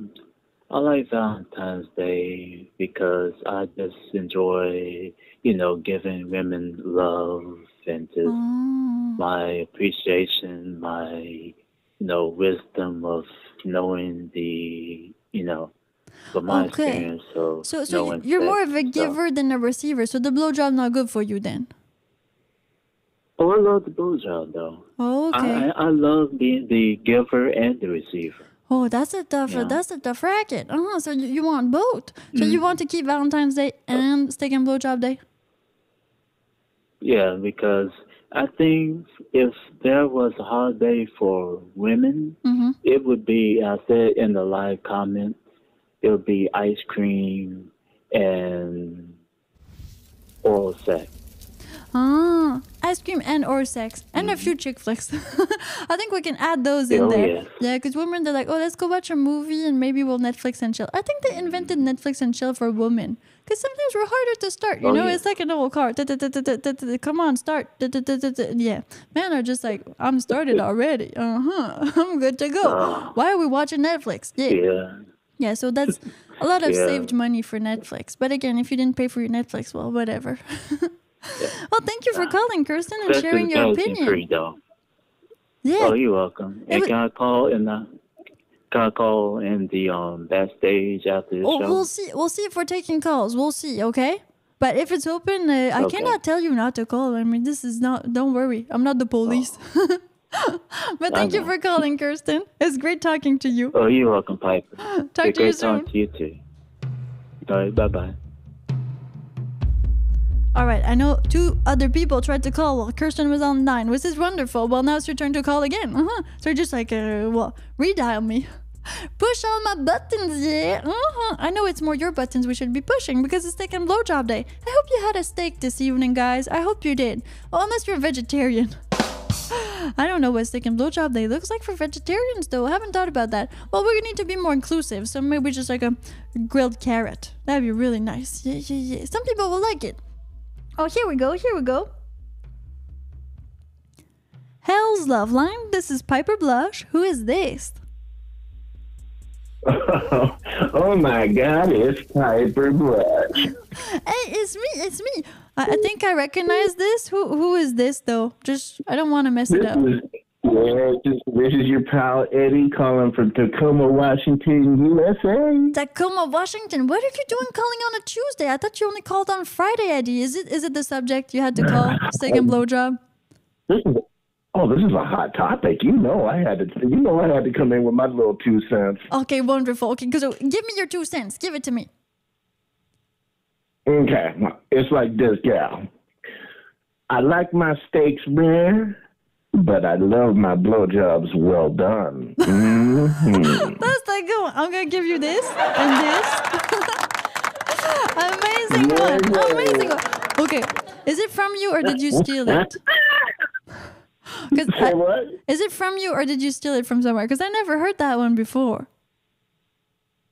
I like Valentine's Day because I just enjoy, you know, giving women love and just Oh, my appreciation, my, you know, wisdom of knowing the, you know, from my Okay. experience of so so you're more of a so- giver than a receiver. So the blowjob not good for you then. Oh, I love the blowjob though. Oh, okay. I, I love being the giver and the receiver. Oh, that's a tough. Yeah. That's a tough racket. Uh-huh. So you, you want both. So Mm. you want to keep Valentine's Day and steak and blowjob day. Yeah, because I think if there was a holiday for women, Mm-hmm. it would be, I said in the live comment, it would be ice cream and oral sex. Ah, ice cream and or sex and a few chick flicks. (laughs) I think we can add those in Oh, there. yes. Yeah, because women they're like, oh, let's go watch a movie and maybe we'll Netflix and chill. I think they invented Netflix and chill for women because sometimes we're harder to start. You Oh, know, yeah. it's like an old car. Come on, start. Yeah, men are just like, I'm started already. Uh huh. (laughs) I'm good to go. Why are we watching Netflix? Yeah. Yeah. Yeah, so that's a lot of (laughs) Yeah. saved money for Netflix. But again, if you didn't pay for your Netflix, well, whatever. Well, thank you for calling, Kirsten, and That's sharing your free opinion. though. Yeah. Oh, you're welcome. It And was- can I call in the can I call in the um backstage after the Oh, show? we'll see. We'll see if we're taking calls. We'll see. Okay. But if it's open, uh, I Okay. cannot tell you not to call. I mean, this is not. Don't worry, I'm not the police. (laughs) but thank you for calling, Kirsten. It's great talking to you. Oh, you're welcome, Piper. (gasps) Talk It's to you great talking soon. to you too. All right, bye bye. All right, I know two other people tried to call while Kirsten was on line, which is wonderful. Well, now it's your turn to call again. Uh-huh. So just like, uh, well, redial me. (laughs) Push all my buttons, yeah. Uh-huh. I know it's more your buttons we should be pushing because it's steak and blowjob day. I hope you had a steak this evening, guys. I hope you did. Well, unless you're a vegetarian. (laughs) I don't know what steak and blowjob day looks like for vegetarians, though. I haven't thought about that. Well, we need to be more inclusive, so maybe just like a grilled carrot. That'd be really nice. Yeah, yeah, yeah. Some people will like it. Oh, here we go. Here we go. Hell's Love Line. This is Piper Blush. Who is this? (laughs) oh my God, it's Piper Blush. (laughs) Hey, it's me. It's me. I, I think I recognize this. Who Who is this though? Just I don't want to mess it up. is yeah, this, this is your pal Eddie calling from Tacoma, Washington, USA. Tacoma, Washington. What are you doing calling on a Tuesday? I thought you only called on Friday, Eddie. Is it is it the subject you had to call? (laughs) steak and blowjob. This is Oh, this is a hot topic. You know, I had to. You know, I had to come in with my little two cents. Okay, wonderful. Okay, so uh, give me your two cents. Give it to me. Okay, it's like this, gal. I like my steaks rare, but I love my blowjobs well done. hmm (laughs) That's the good one. I'm gonna give you this and this. (laughs) Amazing Yeah, one. yeah. Amazing one. Okay, is it from you or did you steal it? (laughs) 'Cause I- what? is it from you or did you steal it from somewhere? Because I never heard that one before.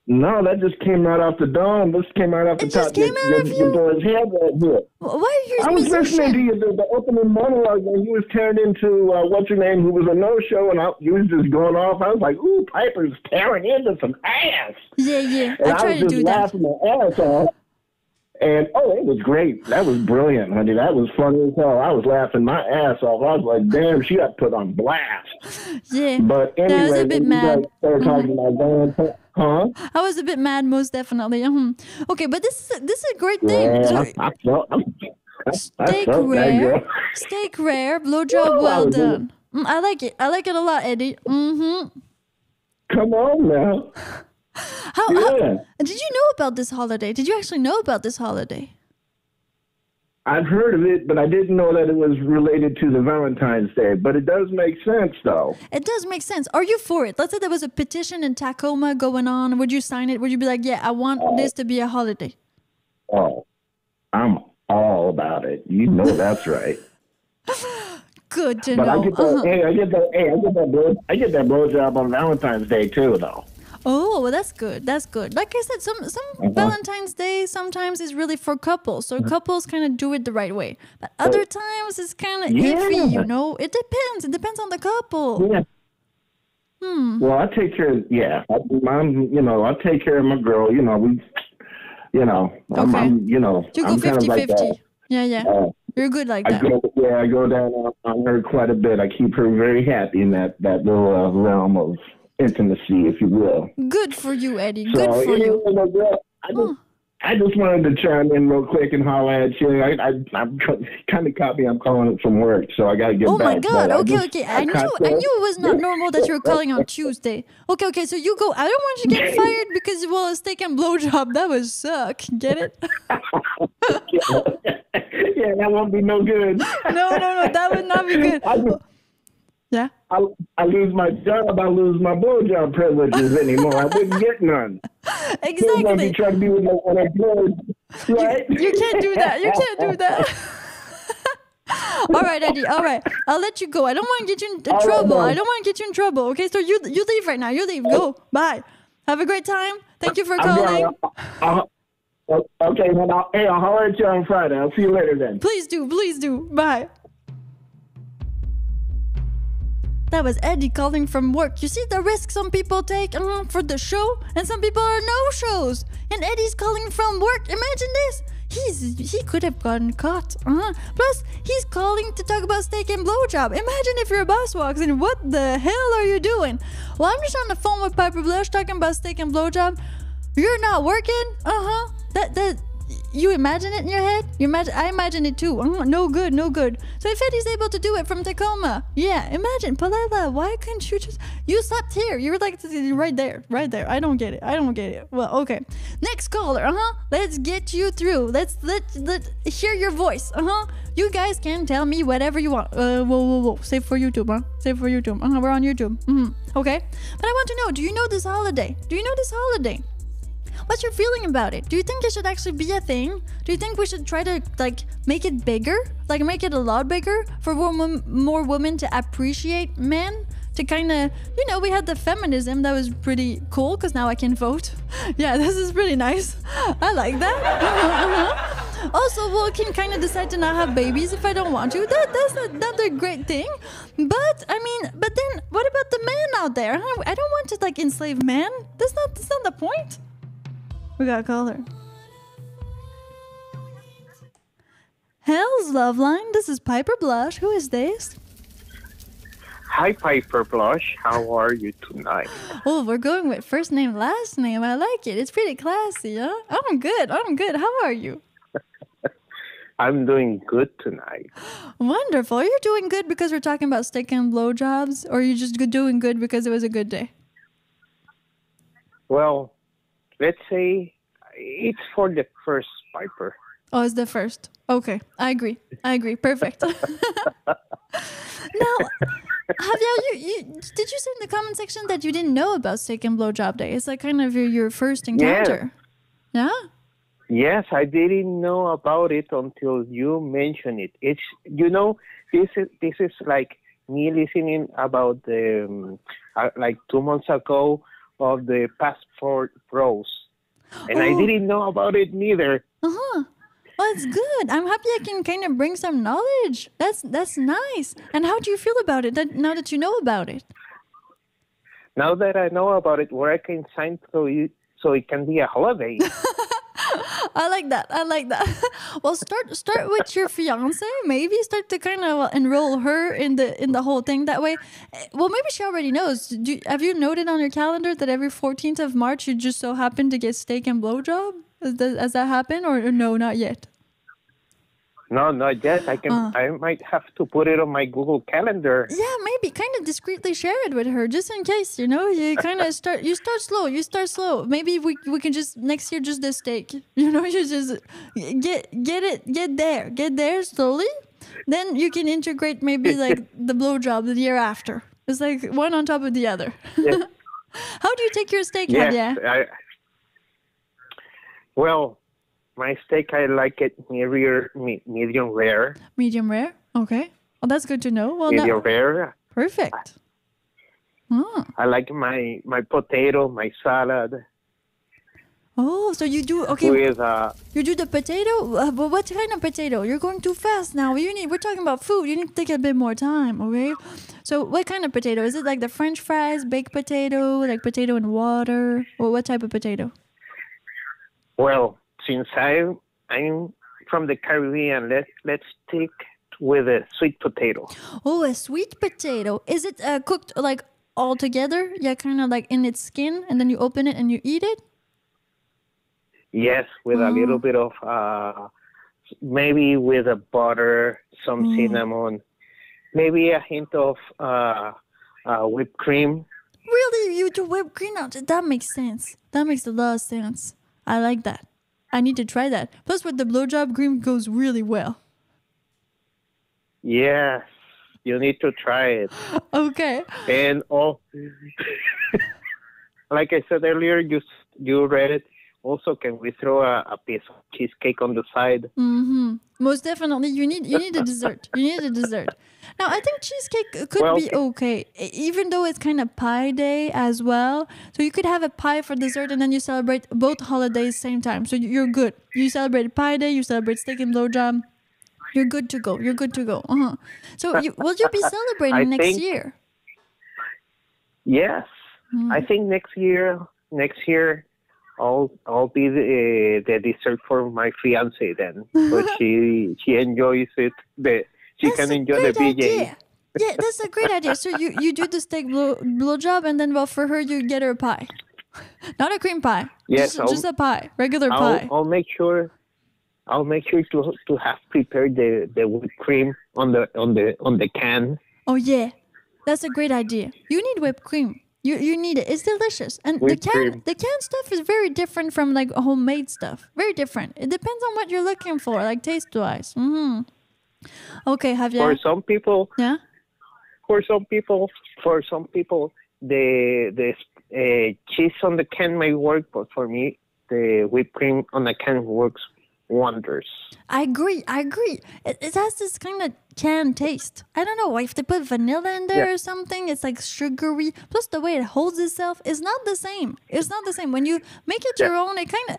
No, that just came right off the dome. This came right off the It top. just came your, out your, of your you? boy's head right here. Wh- Why are you I was listening to you the, the opening monologue when he was turned into uh, what's your name, who was a no show, and I, you was just going off. I was like, "Ooh, Piper's tearing into some ass," Yeah, yeah. and I I, try was to just do that. laughing my ass off. And oh, it was great. That was brilliant, honey. That was funny as hell. I was laughing my ass off. I was like, "Damn, she got put on blast." Yeah. But anyway, I was a bit mad. guys started about Valentine, huh? I was a bit mad, most definitely. Mhm. Okay, but this is this is a great thing. Yeah, So, I, I felt, steak rare, steak rare, blowjob (laughs) well done. Mm, I like it. I like it a lot, Eddie. Mm-hmm. Come on now. How, how Yeah. did you know about this holiday? Did you actually know about this holiday? I've heard of it, but I didn't know that it was related to the Valentine's Day. But it does make sense, though. It does make sense. Are you for it? Let's say there was a petition in Tacoma going on. Would you sign it? Would you be like, yeah, I want this to be a holiday? Oh, I'm all about it. You know that's (laughs) right. Good to But I get that. Uh-huh. Hey, I get that. Hey, I get that. Blow, I get that blowjob on Valentine's Day too, though. Oh, well, that's good. That's good. Like I said, some some Uh-huh. Valentine's Day sometimes is really for couples, so couples kind of do it the right way. But other times it's kind of iffy, you know. It depends. It depends on the couple. Yeah. Hmm. Well, I take care. Of, yeah, I, I'm. You know, I take care of my girl. You know, we. You know, I'm. Okay. I'm you know, You go I'm kind of 50 like 50. that. Yeah, yeah. Uh, You're good like I that. go, yeah, I go down on, on her quite a bit. I keep her very happy in that that little uh, realm of intimacy, if you will. Good for you, Eddie. So, Good for you. my girl, I just, Huh. I just wanted to chime in real quick and holler at you. I, I, I'm (laughs) kind of caught me. I'm calling it from work, so I got to get Oh back. my but god. I Okay, just- okay. I knew I knew it was not normal that you were calling on Tuesday. Okay, okay. So you go. I don't want you to get (laughs) fired because well, a steak and blowjob. That would suck. Get it? (laughs) yeah, that won't be no good. No, no, no. That would not be good. I, just. I, I lose my job. I lose my blowjob privileges anymore. I wouldn't get none. You're gonna be trying to be with no unemployed, right? You can't do that. You can't do that. (laughs) all right, Eddie. All right, I'll let you go. I don't want to get you in trouble. I don't want to get you in trouble. Okay, so you you leave right now. You leave. Go. Bye. Have a great time. Thank you for calling. I'll, I'll, okay, then I'll, hey, I'll holler at you on Friday. I'll see you later then. Please do. Please do. Bye. That was Eddie calling from work. You see the risk some people take uh, for the show, and some people are no shows. And Eddie's calling from work. Imagine this. He's he could have gotten caught. Uh-huh. Plus, he's calling to talk about steak and blowjob. Imagine if your boss walks in. What the hell are you doing? Well, I'm just on the phone with Piper Blush talking about steak and blowjob. You're not working? Uh huh. That that you imagine it in your head? You imagine? I imagine it too. Uh, no good, no good. So if Eddie's able to do it from Tacoma, yeah, imagine, Palila. Why couldn't you just? You slept here. You were like right there, right there. I don't get it. I don't get it. Well, okay. Next caller. Uh huh. Let's get you through. Let's let let hear your voice. Uh huh. You guys can tell me whatever you want. Uh, whoa, whoa, whoa. Save for YouTube, huh? Save for YouTube. Uh huh. We're on YouTube. Mm-hmm. Okay. But I want to know. Do you know this holiday? Do you know this holiday? What's your feeling about it? Do you think it should actually be a thing? Do you think we should try to like make it bigger, like make it a lot bigger for more women to appreciate men? To kind of, you know, we had the feminism that was pretty cool because now I can vote. (laughs) yeah, this is pretty nice. (laughs) I like that. (laughs) Also, we can kind of decide to not have babies if I don't want to. That that's another great thing. But I mean, but then what about the man out there? I don't want to like enslave men. That's not that's not the point. We got a caller. Hell's Love Line. This is Piper Blush. Who is this? Hi, Piper Blush. How are you tonight? Oh, we're going with first name, last name. I like it. It's pretty classy, huh? I'm good. I'm good. How are you? (laughs) I'm doing good tonight. (gasps) Wonderful. Are you doing good because we're talking about steak and blowjobs, or are you just doing good because it was a good day? Well, let's say it's for the first Piper. Oh, it's the first. Okay, I agree. I agree. Perfect. (laughs) now, Javier, you, you did you say in the comment section that you didn't know about steak and blowjob day? It's like kind of your, your first encounter. Yeah. Yes, I didn't know about it until you mentioned it. It's you know this is this is like me listening about the um, uh, like two months ago of the passport pros, and I Oh. didn't know about it neither. Uh huh. Well, it's good. I'm happy I can kind of bring some knowledge. That's that's nice. And how do you feel about it? That now that you know about it. Now that I know about it, where I can sign so you so it can be a holiday. (laughs) (laughs) I like that. I like that. (laughs) well, start start with your fiance. Maybe start to kind of enroll her in the in the whole thing. That way, eh, well, maybe she already knows. Do have you noted on your calendar that every fourteenth of March you just so happen to get steak and blowjob? Has that, has that happened or no? Not yet. No, not yet. I can. Uh. I might have to put it on my Google Calendar. Yeah, maybe kind of discreetly share it with her, just in case. You know, you kind of (laughs) start. You start slow. You start slow. Maybe we we can just next year just the steak. (laughs) You know, you just get get it get there, get there slowly. Then you can integrate maybe (laughs) like the blowjob the year after. It's like one on top of the other. Yes. How do you take your steak, Yes, Javier? I, well, my steak I like it medium, me- medium rare, Medium rare. Okay. Well, that's good to know. Well, medium rare. perfect. Oh. I like my my potato, my salad oh, so you do okay. with uh, You do the potato? Uh, but what kind of potato? You're going too fast now. You need. We're talking about food. You need to take a bit more time, okay? So, what kind of potato? Is it like the French fries, baked potato, like potato in water, or what type of potato? well, since I I'm from the Caribbean, let let's stick with a sweet potato. Oh, a sweet potato. Is it uh, cooked like all together? Yeah, kind of like in its skin, and then you open it and you eat it. Yes, with a Oh. little bit of uh, maybe with a butter, some Mm. cinnamon, maybe a hint of uh, uh, whipped cream. Really, you do whipped cream out? That makes sense. That makes a lot of sense. I like that. I need to try that. Plus, with the blowjob cream goes really well. Yes, you need to try it. (gasps) Okay. And oh, all, (laughs) like I said earlier, you you read it. Also, can we throw a, a piece of cheesecake on the side? Mm-hmm. Most definitely, you need you need a dessert. You need a dessert. (laughs) Now, I think cheesecake could Well, be okay, even though it's kind of pie day as well. So you could have a pie for dessert, and then you celebrate both holidays same time. So you're good. You celebrate Pie Day. You celebrate steak and blowjob. You're good to go. You're good to go. Uh-huh. So you, will you be celebrating (laughs) I next think- year? Yes, Hmm. I think next year. Next year, I'll I'll be the, the dessert for my fiance then, (laughs) but she she enjoys it. The she That's can enjoy the BJ. idea. Yeah, that's a great idea. So you, you do the steak blow blowjob, and then well for her you get her a pie, (laughs) not a cream pie. Yes, just, just a pie, regular I'll pie. I'll make sure. I'll make sure to to have prepared the, the whipped cream on the on the on the can. Oh yeah, that's a great idea. You need whipped cream. You you need it. It's delicious. And Whipped the can cream. the canned stuff is very different from like homemade stuff. Very different. It depends on what you're looking for, like taste wise. Mm-hmm. Okay, For some people, Yeah. for some people, for some people, the the uh, cheese on the can may work, but for me, the whipped cream on the can works wonders. I agree. I agree. It, it has this kind of canned taste. I don't know why. if they put vanilla in there Yeah. or something. It's like sugary. Plus, the way it holds itself is not the same. It's not the same. When you make it your own, it kind of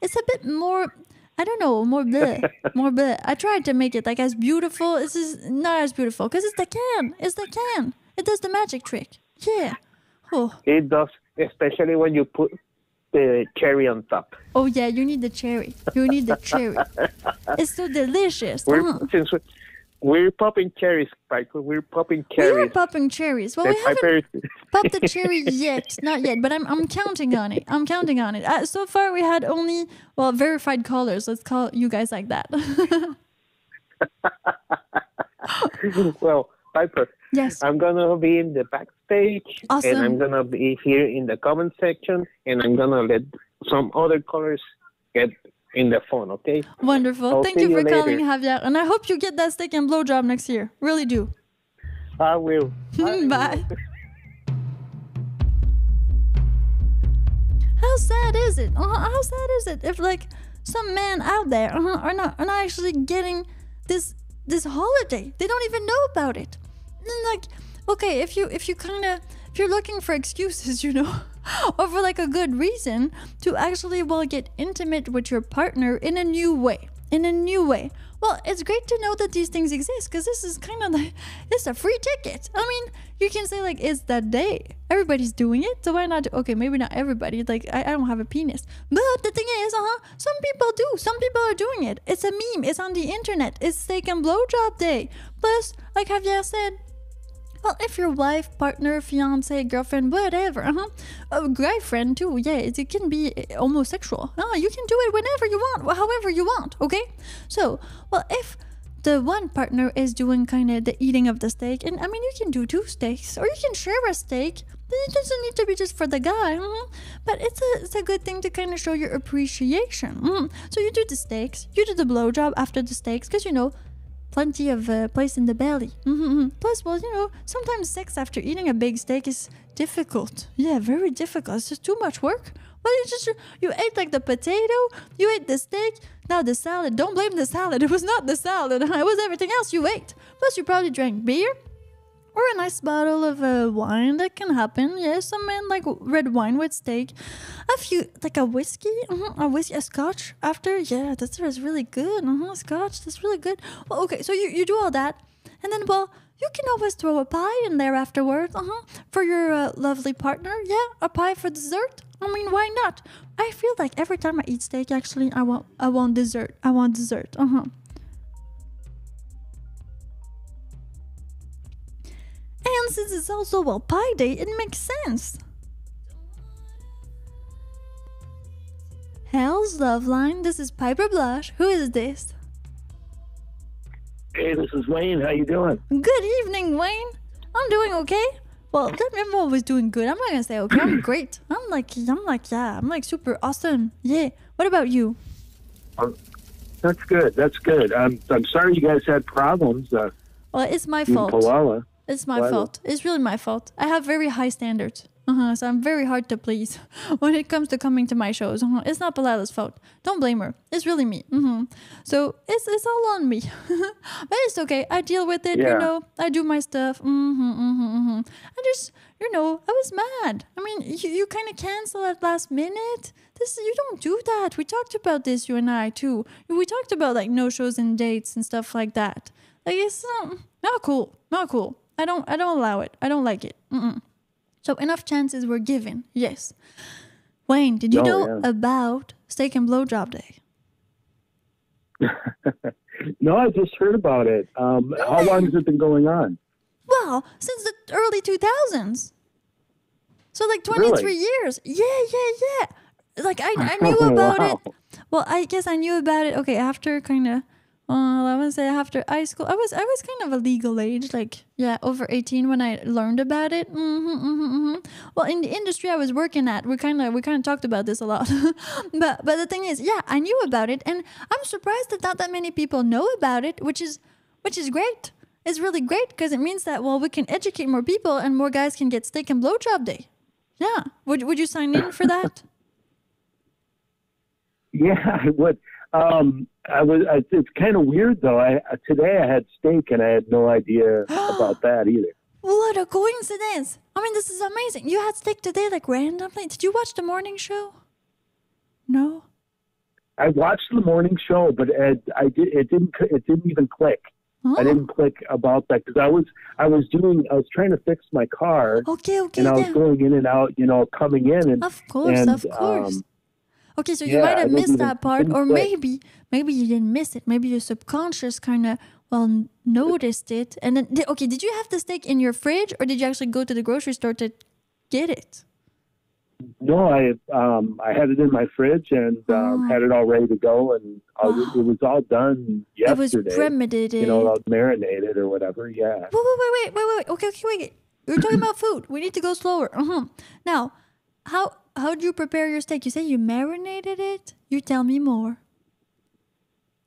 it's a bit more. I don't know, more bleh, (laughs) more bleh. I tried to make it like as beautiful. This is not as beautiful because it's the can. It's the can. It does the magic trick. Yeah. Oh, It does, especially when you put the cherry on top. oh yeah. You need the cherry. You need the cherry. (laughs) It's so delicious. We're since we, we're popping cherries, Piper. We're popping cherries. We are popping cherries. Well, The we haven't (laughs) popped the cherry (laughs) yet, not yet, but I'm I'm counting on it. I'm counting on it. Uh, so far, we had only well verified callers. Let's call you guys like that. well, Piper, Yes. I'm gonna be in the backstage, Awesome. and I'm gonna be here in the comment section, and I'm gonna let some other colors get in the phone. Okay? Wonderful. I'll Thank you for you calling. Javier. And I hope you get that steak and blowjob next year. Really do. I will. (laughs) Bye. (laughs) How sad is it? Uh, how sad is it if like some men out there uh, are not are not actually getting this this holiday? They don't even know about it. Like, okay, if you if you kind of if you're looking for excuses, (laughs) you know, or for like a good reason to actually well get intimate with your partner in a new way, in a new way. Well, it's great to know that these things exist because this is kind of like (laughs) it's a free ticket. I mean, you can say like it's that day. Everybody's doing it, so why not? Okay, maybe not everybody. Like I, I don't have a penis, but the thing is, uh huh. Some people do. Some people are doing it. It's a meme. It's on the internet. It's steak and blowjob day. Plus, like Javier said, well, if your wife, partner, fiance, girlfriend, whatever, uh-huh, a guy friend too, yeah, it, can be uh, homosexual. Ah, you can do it whenever you want, however you want, okay? So, well, if the one partner is doing kind of the eating of the steak, and I mean, you can do two steaks, or you can share a steak. It doesn't need to be just for the guy, mhm. but it's a it's a good thing to kind of show your appreciation. mhm. So you do the steaks, you do the blowjob after the steaks, because you know plenty of uh, place in the belly. Mm-hmm. Plus, well, you know, sometimes sex after eating a big steak is difficult. Yeah, very difficult. It's just too much work. Well, you just you ate like the potato, you ate the steak, now the salad. Don't blame the salad. (laughs) It was not the salad. (laughs) It was everything else you ate. Plus, you probably drank beer. Or a nice bottle of uh, wine that can happen. Yeah, some men like red wine with steak. A few like a whiskey, uh a whiskey, a scotch after. Yeah, that's, that's really good. Uh-huh, scotch, that's really good. Well, okay, so you, you do all that, and then well, you can always throw a pie in there afterwards. Uh huh, for your uh, lovely partner. Yeah, a pie for dessert. I mean, why not? I feel like every time I eat steak, actually, I want I want dessert. I want dessert. Uh huh. And since it's also well Pie Day, it makes sense. Hell's Love Line. This is Piper Blush. Who is this? Hey, this is Wayne. How you doing? Good evening, Wayne. I'm doing okay. Well, I'm always doing good. I'm not gonna say okay. I'm (clears throat) great. I'm like, I'm like, yeah, I'm like super awesome. Yeah. What about you? That's good. That's good. I'm I'm sorry you guys had problems uh, Well, it's my fault. Palila. It's my fault. It's really my fault. I have very high standards. Uh-huh, so I'm very hard to please (laughs) when it comes to coming to my shows. Uh-huh. It's not Palila's fault. Don't blame her. It's really me. hmm So it's it's all on me. (laughs) but it's okay. I deal with it. You know. I do my stuff. Mm-hmm, mm-hmm, mm-hmm. I just, you know, I was mad. I mean, you, you kind of cancel at last minute. This you don't do that. We talked about this, you and I too. We talked about like no shows and dates and stuff like that. Like it's not, not cool. Not cool. I don't I don't allow it. I don't like it. Mm-mm. So enough chances were given. Yes. Wayne, did you Oh, know yeah. about Steak and Blowjob Day? (laughs) No, I just heard about it. Um, how long has it been going on? Well, since the early 2000s. So like 23 Really? years. Yeah, yeah, yeah. Like I, I (laughs) knew about it. Well, I guess I knew about it. Okay, after kind of, well, I would say after high school, I was I was kind of a legal age, like yeah, over eighteen when I learned about it. hmm hmm hmm Well, in the industry I was working at, we kind of we kind of talked about this a lot. (laughs) but but the thing is, yeah, I knew about it, and I'm surprised that not that many people know about it, which is which is great. It's really great because it means that well, we can educate more people, and more guys can get steak and blowjob day. Yeah, would would you sign in for that? (laughs) Yeah, I would. Um, I was. I, it's kind of weird though. I today I had steak and I had no idea (gasps) about that either. What a coincidence! I mean, this is amazing. You had steak today, like randomly. Did you watch the morning show? No. I watched the morning show, but it, I did. It didn't. It didn't even click. Oh. I didn't click about that because I was. I was doing. I was trying to fix my car, Okay, okay, and I was yeah. going in and out. You know, coming in and Of course, and, of course. um, okay, so you yeah, might have missed that part, or maybe, maybe you didn't miss it. Maybe your subconscious kind of well noticed it, and then okay, did you have the steak in your fridge, or did you actually go to the grocery store to get it? No, I um, I had it in my fridge and um, Oh. had it all ready to go, and uh, Wow. it was all done yesterday. It was premeditated. you know, all marinated or whatever. Yeah. Wait, wait, wait, wait, wait, wait. Okay, okay, wait. We're talking about food. We need to go slower. Uh-huh. Now, how how do you prepare your steak? You say you marinated it. You tell me more.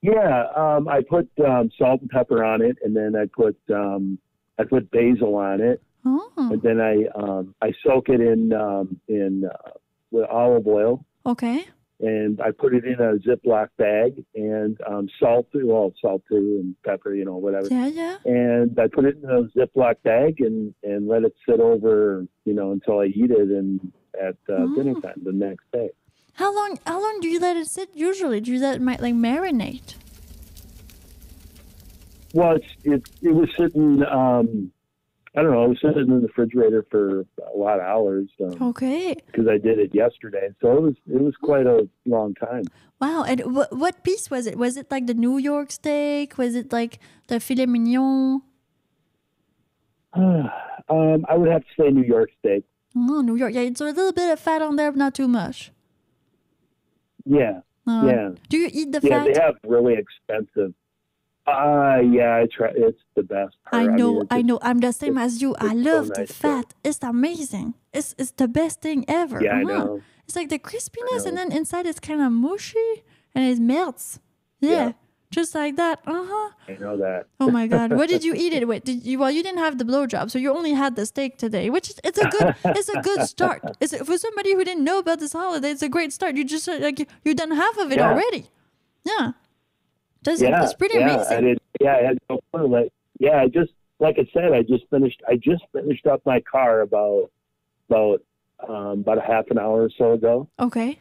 Yeah, um, I put um, salt and pepper on it, and then I put um, I put basil on it, Oh, and then I um, I soak it in um, in uh, with olive oil, okay. and I put it in a Ziploc bag and um, salt, well, salt too, and pepper, you know, whatever. Yeah, yeah. And I put it in a Ziploc bag and and let it sit over, you know, until I eat it and at uh, Oh. dinner time the next day. How long? How long do you let it sit? Usually, do you let it like marinate? Well, it's, it it was sitting. Um, I don't know. I was sitting in the refrigerator for a lot of hours because Okay. Because I did it yesterday. So it was it was quite a long time. Wow. And wh- what piece was it? Was it like the New York steak? Was it like the filet mignon? (sighs) um, I would have to say New York steak. Oh, New York. Yeah, it's a little bit of fat on there, but not too much. Yeah, Uh, yeah, Do you eat the yeah. fat? They have really expensive. Uh yeah, I try. It's the best. I part. know, mean, I know. I'm the same as you. I so love the nice, too. fat. It's amazing. It's it's the best thing ever. Yeah, I Uh-huh. know. It's like the crispiness, and then inside it's kind of mushy, and it melts. Yeah, Yeah. Just like that. Uh huh. I know that. Oh my God! What did you eat it (laughs) with? Did you? Well, you didn't have the blowjob, so you only had the steak today, which is it's a good it's a good start. (laughs) It's for somebody who didn't know about this holiday. It's a great start. You just uh, like you you done half of it Yeah. already. Yeah, that's yeah, it's pretty yeah, amazing. I did. Yeah, I had no clue. Like, yeah, I just like I said, I just finished. I just finished up my car about about um, about a half an hour or so ago. Okay.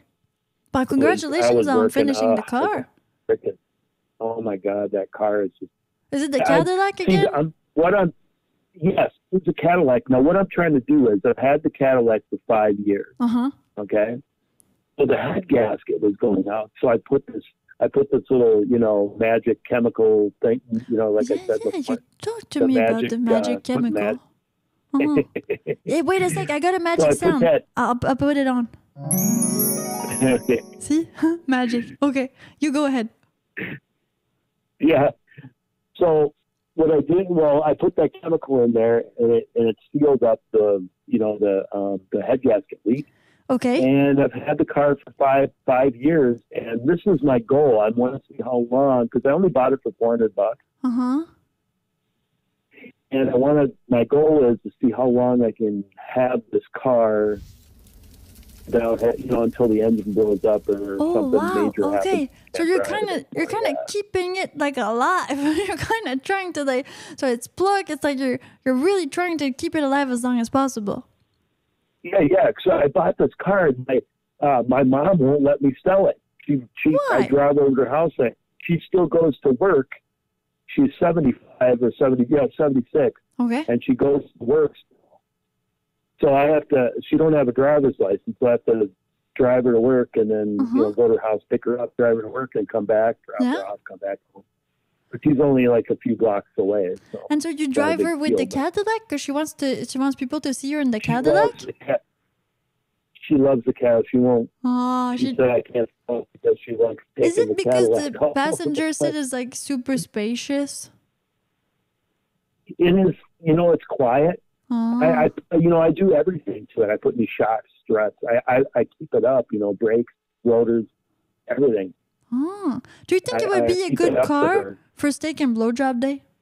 But congratulations on finishing uh, the car. Frickin', oh my god, that car is just. Is it the Cadillac See, again? I'm, what I'm. Yes, it's a Cadillac. Now, what I'm trying to do is I've had the Cadillac for five years. Uh huh. Okay, so the head gasket was going out. So I put this. I put this little, you know, magic chemical thing. You know, like yeah, I said yeah. before. You talked to me about the uh, magic put chemical. mag- (laughs) Uh-huh. Hey, wait a sec. I got a magic I put sound. that- I'll, I'll put it on. (laughs) See? (laughs) magic. Okay. You go ahead. Yeah. So what I did, well, I put that chemical in there, and it and it sealed up the, you know, the um, the head gasket leak. Okay. And I've had the car for five five years, and this is my goal. I want to see how long, because I only bought it for four hundred bucks, Uh huh. and I want to. My goal is to see how long I can have this car. Without, you know, until the engine blows up or Oh something wow. major Okay. happens. So you're kind of you're kind of keeping it like alive. (laughs) you're kind of trying to like so it's plugged. It's like you're you're really trying to keep it alive as long as possible. Yeah, yeah. So I bought this car, and my uh, my mom won't let me sell it. She she Why? I drive over to her house. And she still goes to work. She's seventy five or seventy, yeah, seventy six, Okay. and she goes to work. So I have to. She don't have a driver's license, so I have to drive her to work, and then Uh-huh. you know go to her house, pick her up, drive her to work, and come back, drop Yeah. her off, come back home. But she's only like a few blocks away. So And so you drive her with the deal, Cadillac because she wants to she wants people to see her in the she Cadillac. loves the cat. She loves the cow. She won't Oh, She she said I can't smoke because she likes taking Is it the because Cadillac the passenger (laughs) seat is like super spacious? It is, you know, it's quiet. I, I, you know, I do everything to it. I put new shocks, struts. I, I, I keep it up. You know, brakes, rotors, everything. Oh. Do you think I- it would be a good it up to car for steak and blowjob day? (laughs)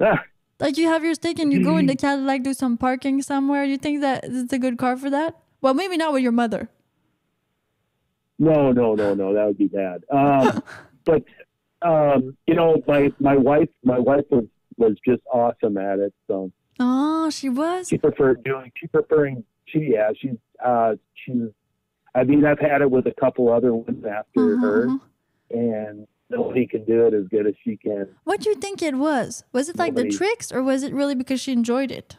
Ah, Like you have your steak and you go in the Cadillac, do some parking somewhere. You think that it's a good car for that? Well, maybe not with your mother. no, no, no, no. That would be bad. Um, (laughs) but um, you know, my my wife, my wife was was just awesome at it. So Oh, she was. she preferred doing. She preferring. She yeah. She's uh, she's. I mean, I've had it with a couple other ones after Uh-huh, her, uh-huh. and nobody can do it as good as she can. What do you think it was? Was it like the tricks, or was it really because she enjoyed it?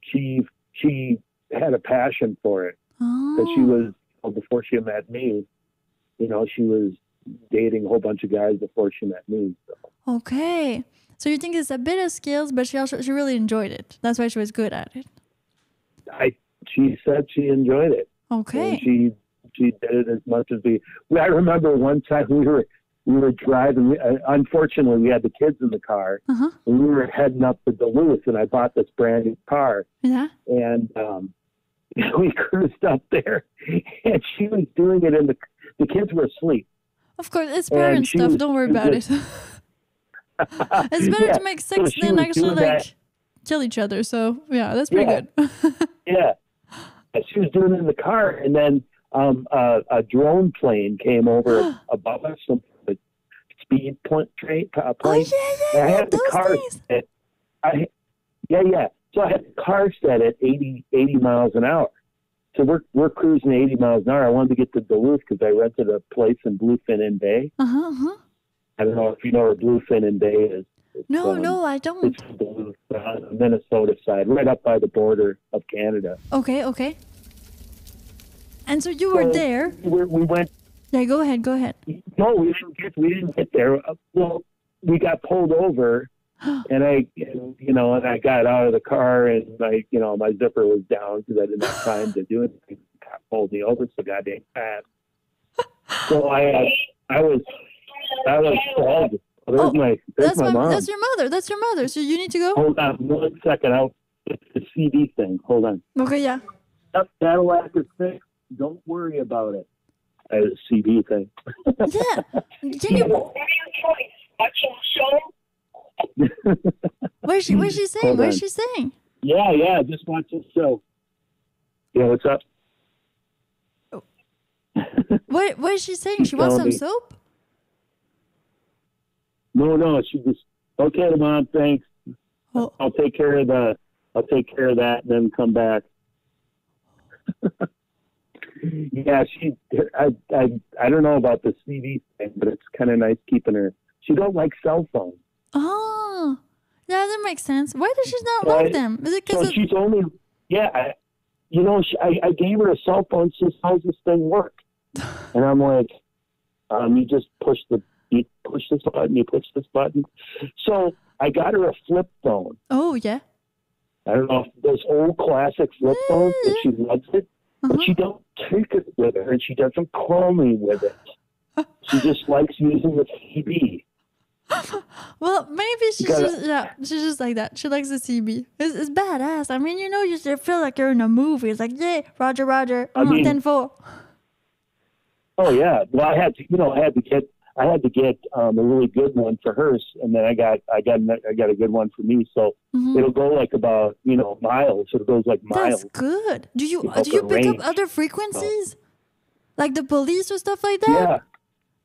she she had a passion for it Oh, because she was well, before she met me. You know, she was dating a whole bunch of guys before she met me. So. okay. So you think it's a bit of skills, but she also she really enjoyed it. That's why she was good at it. I she said she enjoyed it. And Okay. she she did it as much as we. I remember one time we were we were driving. we- uh, Unfortunately, we had the kids in the car, Uh huh. and we were heading up to Duluth, and I bought this brand new car, Yeah. and um, (laughs) we cruised up there, (laughs) and she was doing it in the. The kids were asleep. Of course, it's parent stuff. was- Don't worry about it. (laughs) it's better Yeah, to make sex she than actually like that. kill each other. So yeah, that's pretty Yeah. good. (laughs) Yeah. She was doing it in the car, and then um, uh, a drone plane came over (gasps) above us, some speed pl- train, uh, oh plane. yeah, yeah, And I had the car set. I, yeah, yeah. So I had the car set at 80, 80 miles an hour. So we're we're cruising 80 miles an hour. I wanted to get to Duluth because I rented a place in Bluefin in Bay. Uh huh. Uh-huh. I don't know if you know where Bluefin in Bay is. It's, No, um, no, I don't. It's Duluth, uh, on the Minnesota side, right up by the border of Canada. Okay, okay. And so you were So- there. We, we went Yeah, go ahead, go ahead. No, we didn't get we didn't get there. Uh, Well, we got pulled over, and I, you know, and I got out of the car, and my, you know, my zipper was down because I didn't have time to do anything. Cop pulled me over so goddamn fast. So I, uh, I was, I was called. Well, there's Oh, my, there's That's my, my, mom. that's your mother. That's your mother. So you need to go. Hold on one second. I'll, it's the CB thing. Hold on. Okay, yeah. That Cadillac is fixed. Don't worry about it. Uh, the CB thing. Yeah. Can you? What (laughs) is she? What is she saying? Hold What is on. she saying? Yeah, yeah. Just watch the show. Yeah, what's up? Oh. What What is she saying? She wants some me. soap. No, no. She just okay, mom. Thanks. Oh, I'll take care of the. I'll take care of that, and then come back. (laughs) yeah, she. I. I. I don't know about the CB thing, but it's kind of nice keeping her. She don't like cell phones, oh, yeah, that makes sense. Why does she not Right. like them? Is it so because she's only. Yeah, I, you know, she, I, I gave her a cell phone. She says, "How's this thing work?" (laughs) And I'm like, um, "You just push the, you push this button, you push this button." So I got her a flip phone. Oh yeah. I don't know if those old classic flip phones, but she loves it. But Uh-huh. she don't take it with her, and she doesn't call me with it. (laughs) She just likes using the CB. (laughs) Well, maybe she's just yeah, she's just like that. She likes the CB. It's, it's badass. I mean, you know, you just feel like you're in a movie. It's like, yeah, Roger, Roger, I mean- 10 4. Oh yeah. Well, I had to, you know, I had to get, I had to get um, a really good one for hers, and then I got, I got, I got a good one for me. So Mhm. it'll go like about, you know, miles. It goes like miles. That's good. Do you You do you pick the up other frequencies, like the police or stuff like that? Yeah.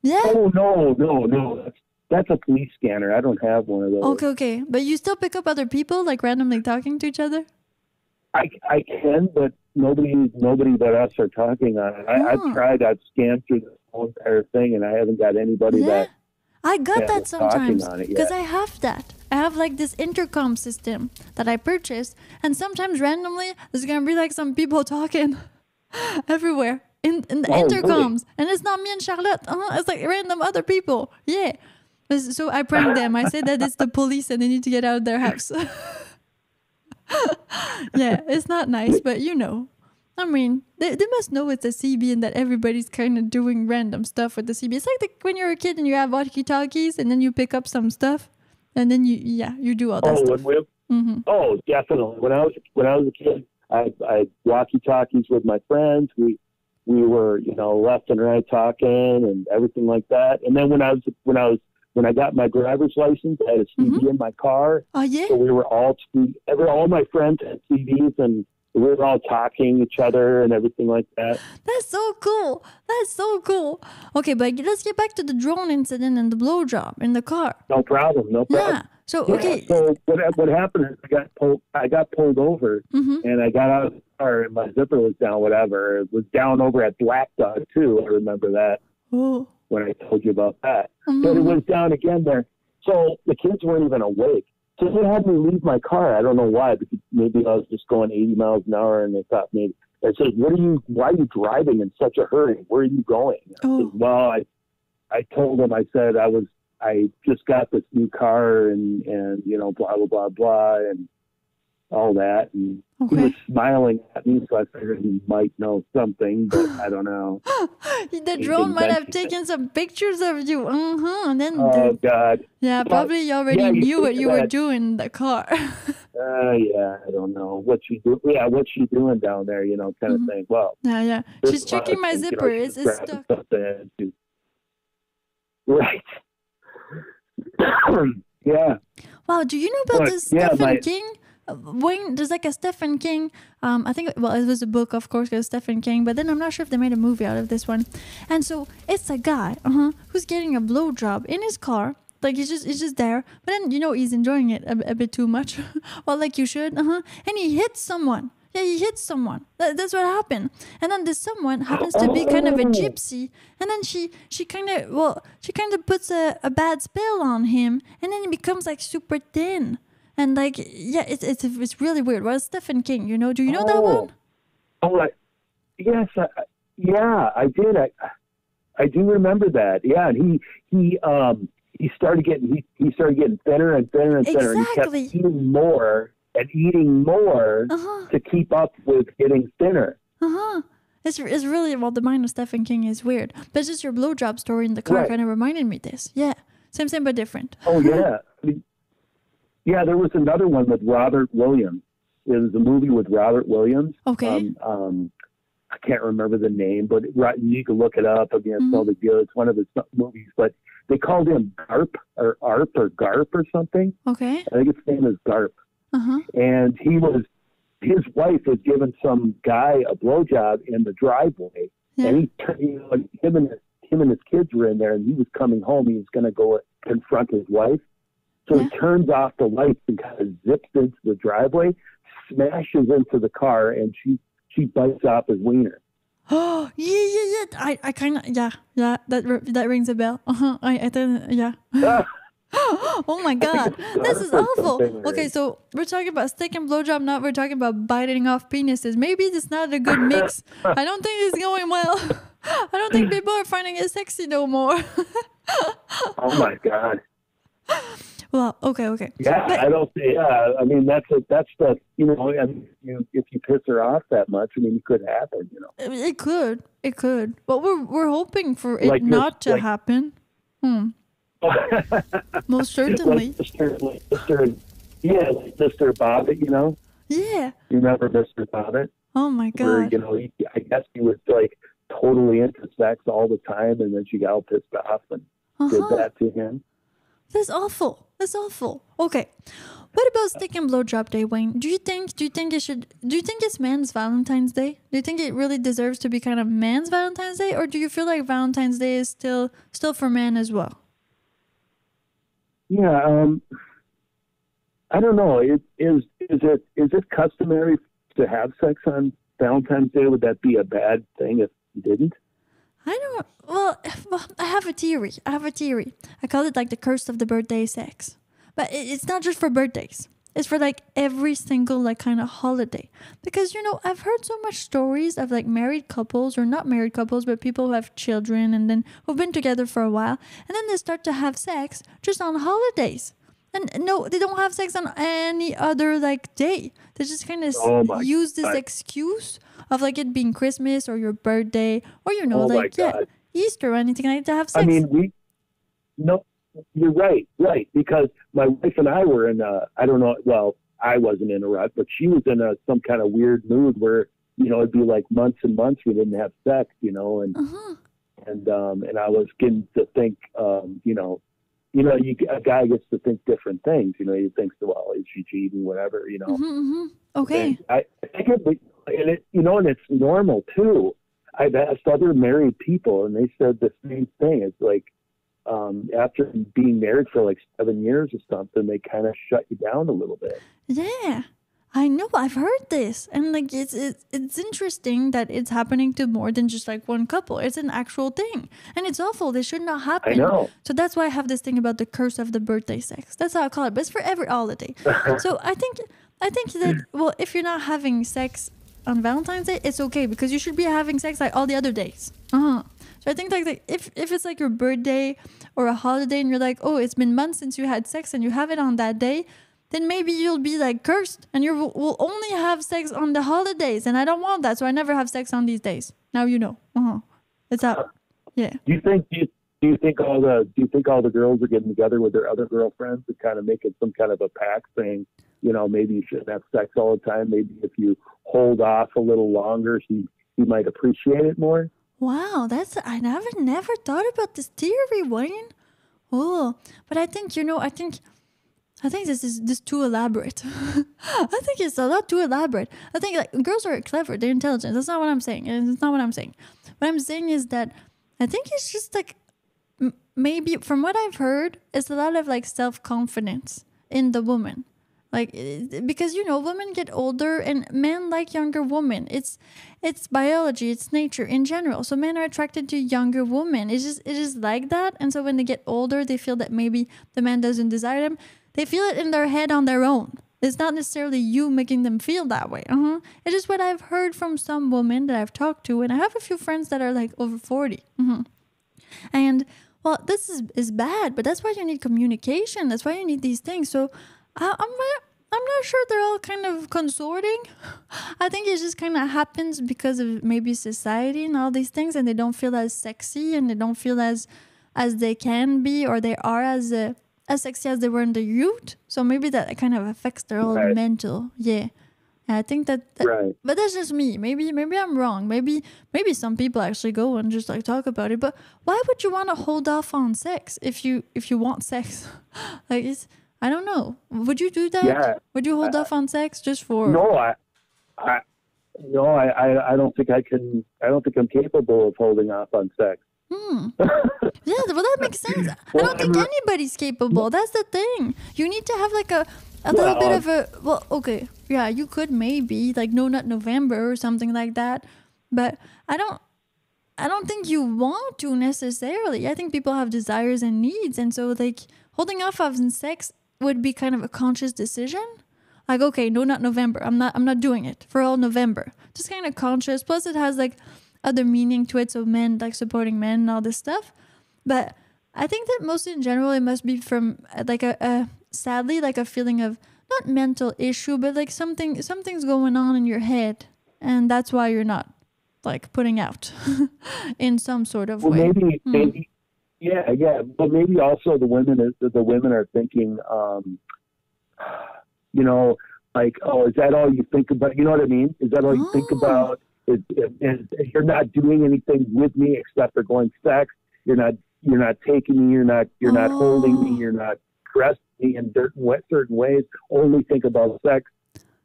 Yeah. Oh no, no, no. That's that's a police scanner. I don't have one of those. Okay, okay. But you still pick up other people, like randomly talking to each other? I I can, but nobody nobody but us are talking on it. I, Oh. I've tried. I've scanned through the whole entire thing, and I haven't got anybody Yeah. that. I got that sometimes because. I have that. I have like this intercom system that I purchased, and sometimes randomly there's gonna be like some people talking (laughs) everywhere in, in the Oh, really? intercoms, and it's not me and Charlotte. Uh-huh, it's like random other people. Yeah. So I prank them. I say that it's the police and they need to get out of their house. (laughs) yeah, it's not nice, but you know. I mean, they, they must know it's a CB and that everybody's kind of doing random stuff with the CB. It's like the, when you're a kid and you have walkie talkies and then you pick up some stuff and then you, yeah, you do all that Oh, stuff. when we, hmm oh, definitely. When I was when I was a kid, I I walkie talkies with my friends. We we were you know left and right talking and everything like that. And then when I was when I was when I got my driver's license, I had a CB Mm-hmm. in my car. Oh, yeah? So we were all every all my friends had CBs and we were all talking each other and everything like that. That's so cool. That's so cool. Okay, but let's get back to the drone incident and the blowjob in the car. No problem. No problem. Yeah. So, Yeah, okay. So what what happened is I got pulled I got pulled over hmm and I got out of the car and my zipper was down. Whatever it was down over at Black Dog too. I remember that Oh. When I told you about that. But it Mhm. was down again there. So the kids weren't even awake. So they had me leave my car. I don't know why, because maybe I was just going 80 miles an hour, and they thought maybe. I said, "What are you? Why are you driving in such a hurry? Where are you going?" I Oh. said, well, I, I told them. I said I was. I just got this new car, and and you know, blah blah blah blah, and all that. And he was smiling at me, so I figured he might know something, but I don't know. (laughs) The He drone might have taken some pictures of you. Uh-huh. And then, Oh the, God. yeah, well, probably you already yeah, knew what you were doing in the car. (laughs) Uh, yeah, I don't know what she do. Yeah, what's she doing down there? You know, kind of Mhm. thing. Well, yeah, yeah. She's of checking my things, you know, zipper. It's, it's stuck. she- Right. (coughs) yeah. Wow, do you know about But, this yeah, Stephen my- King? Uh, Wayne, there's like a Stephen King. Um, I think well, it was a book, of course, because Stephen King. But then I'm not sure if they made a movie out of this one. And so it's a guy, uh-huh, who's getting a blowjob in his car. Like he's just he's just there, but then you know he's enjoying it a, a bit too much. (laughs) well, like you should, uh-huh. And he hits someone. Yeah, he hits someone. That, that's what happened. And then this someone happens to be kind of a gypsy. And then she she kind of well she kind of puts a, a bad spell on him, and then he becomes like super thin. And like yeah, it's it's it's really weird. Well, Stephen King, you know, do you know that Oh. one? Oh, I, yes, I, yeah, I did. I, I do remember that. Yeah, and he he um he started getting he, he started getting thinner and thinner and thinner, Exactly. and he kept eating more and eating more Uh huh. to keep up with getting thinner. Uh huh. It's, it's really well the mind of Stephen King is weird, but it's just your blowjob story in the car Right. kind of reminded me this. Yeah, same same but different. Oh yeah, (laughs) I mean, yeah. There was another one with Robert Williams. It was a movie with Robert Williams. Okay. Um, um, I can't remember the name, but right, you can look it up. Mean, it's Mhm. no big deal. It's one of his movies, but they called him Garp or Arp or Garp or something. Okay. I think his name is Garp, Uh huh. and he was his wife was giving some guy a blowjob in the driveway, Yeah. and he, tur- you know, him and him and his kids were in there, and he was coming home. He was going to go confront his wife, so Yeah. he turns off the lights and kind of zips into the driveway, smashes into the car, and she she bites off his wiener. Oh (gasps) yeah yeah yeah. I, I kind of yeah yeah that that rings a bell. Uh huh. I I think yeah. Ah, (laughs) (gasps) oh my god, this is awful. Okay, so we're talking about steak and blowjob. Now we're talking about biting off penises. Maybe it's not a good mix. (laughs) I don't think it's going well. (laughs) I don't think people are finding it sexy no more. oh my god! Well, okay, okay. Yeah, But- I don't. Yeah, I mean that's a, that's the you know, I mean, you, if you piss her off that much, I mean, it could happen. You know. It could. It could. But we're we're hoping for it Like this- not to like- happen. Hmm. (laughs) Most certainly. like Mr. Like Mr. Yeah, like Mr. Bobbitt, you know. Yeah. You remember Mr. Bobbitt? Oh my Where god. you know, he, I guess he was like totally into sex all the time, and then she got all pissed off and did Uh-huh. that to him. That's awful. That's awful. Okay. What about steak and blowjob day, Wayne? Do you think do you think it should do you think it's man's Valentine's Day? Do you think it really deserves to be kind of man's Valentine's Day? Or do you feel like Valentine's Day is still still for men as well? Yeah, um, I don't know. Is is is it is it customary to have sex on Valentine's Day? Would that be a bad thing if you didn't? I don't. Well, (sighs) well, I have a theory. I have a theory. I call it like the curse of the birthday sex. But it, it's not just for birthdays. It's for like every single like kind of holiday. Because you know, I've heard so much stories of like married couples or not married couples, but people who have children and then who've been together for a while, and then they start to have sex just on holidays. And uh, no, they don't have sex on any other like day. They just kind of Oh use this God. excuse of like it being Christmas or your birthday or you know Oh like yeah Easter or anything like that to have sex. I mean, we no, you're right, right. Because my wife and I were in a, I don't know, well, I wasn't in a rut, but she was in a some kind of weird mood where you know it'd be like months and months we didn't have sex, you know, and uh-huh. and um and I was getting to think, um, you know. You know, you, a guy gets to think different things. You know, he thinks, well, is she cheating, whatever. You know, hmm hmm Okay. and I, I think it, and it, you know, and it's normal too. I've asked other married people, and they said the same thing. It's like um, after being married for like seven years or something, they kind of shut you down a little bit. Yeah. I know. I've heard this, and like it's it's it's interesting that it's happening to more than just like one couple. It's an actual thing, and it's awful. This should not happen. I know. So that's why I have this thing about the curse of the birthday sex. That's how I call it. But it's for every holiday. (laughs) so I think I think that well, if you're not having sex on Valentine's Day, it's okay because you should be having sex like all the other days. Uh-huh. So I think like, like if if it's like your birthday or a holiday and you're like, oh, it's been months since you had sex and you have it on that day, then maybe you'll be like cursed and you will, will only have sex on the holidays. And I don't want that. So I never have sex on these days. Now you know. Uh-huh. It's out. Yeah. Do you think do you, do you think all the do you think all the girls are getting together with their other girlfriends and kind of making some kind of a pact saying, you know, maybe you shouldn't have sex all the time. Maybe if you hold off a little longer, he he might appreciate it more. Wow, that's I never never thought about this theory, Wayne. Oh, but I think you know, I think I think this is this too elaborate. (laughs) I think it's a lot too elaborate. I think like girls are clever, they're intelligent. That's not what I'm saying. It's not what I'm saying. What I'm saying is that I think it's just like maybe from what I've heard, it's a lot of like self confidence in the woman. Like eh, because you know women get older and men like younger women. It's it's biology, it's nature in general. So men are attracted to younger women. It's just it is like that. And so when they get older, they feel that maybe the man doesn't desire them. They feel it in their head on their own. It's not necessarily you making them feel that way. Uh-huh. It is what I've heard from some women that I've talked to, and I have a few friends that are like over 40. Mhm. And well, this is, is bad, but that's why you need communication. That's why you need these things. So I, I'm I'm not sure they're all kind of consorting. I think it just kind of happens because of maybe society and all these things, and they don't feel as sexy and they don't feel as as they can be or they are as uh, as sexy as they were in the youth. So maybe that kind of affects their whole Right. mental. Yeah. And I think that, that Right. but that's just me. Maybe maybe I'm wrong. Maybe maybe some people actually go and just like talk about it. But why would you want to hold off on sex if you if you want sex? (laughs) like it's I don't know. Would you do that? Yeah. Would you hold off on sex just for No, I, I, no, I, I, I don't think I can. I don't think I'm capable of holding off on sex. Hmm. (laughs) Yeah, well, that makes sense. I don't think anybody's capable. That's the thing. You need to have like a a little bit of a well, okay, yeah, you could maybe like no not November or something like that, but I don't. I don't think you want to necessarily. I think people have desires and needs, and so like holding off on sex would be kind of a conscious decision. Like, okay, no, not November. I'm not. I'm not doing it for all November. Just kind of conscious. Plus, it has like other meaning to it. So men like supporting men and all this stuff. But I think that mostly in general, it must be from uh, like a, a sadly like a feeling of not mental issue, but like something something's going on in your head, and that's why you're not like putting out (laughs) in some sort of Well, way. maybe, Hmm. maybe, yeah, yeah. But maybe also the women is the women are thinking, um, you know, like, oh, is that all you think about? You know what I mean? Is that all you think Oh. about? Is, is, is you're not doing anything with me except for going sex? You're not, you're not taking me. You're not, you're not holding Oh. me. You're not caressing me in certain certain ways. Only think about sex.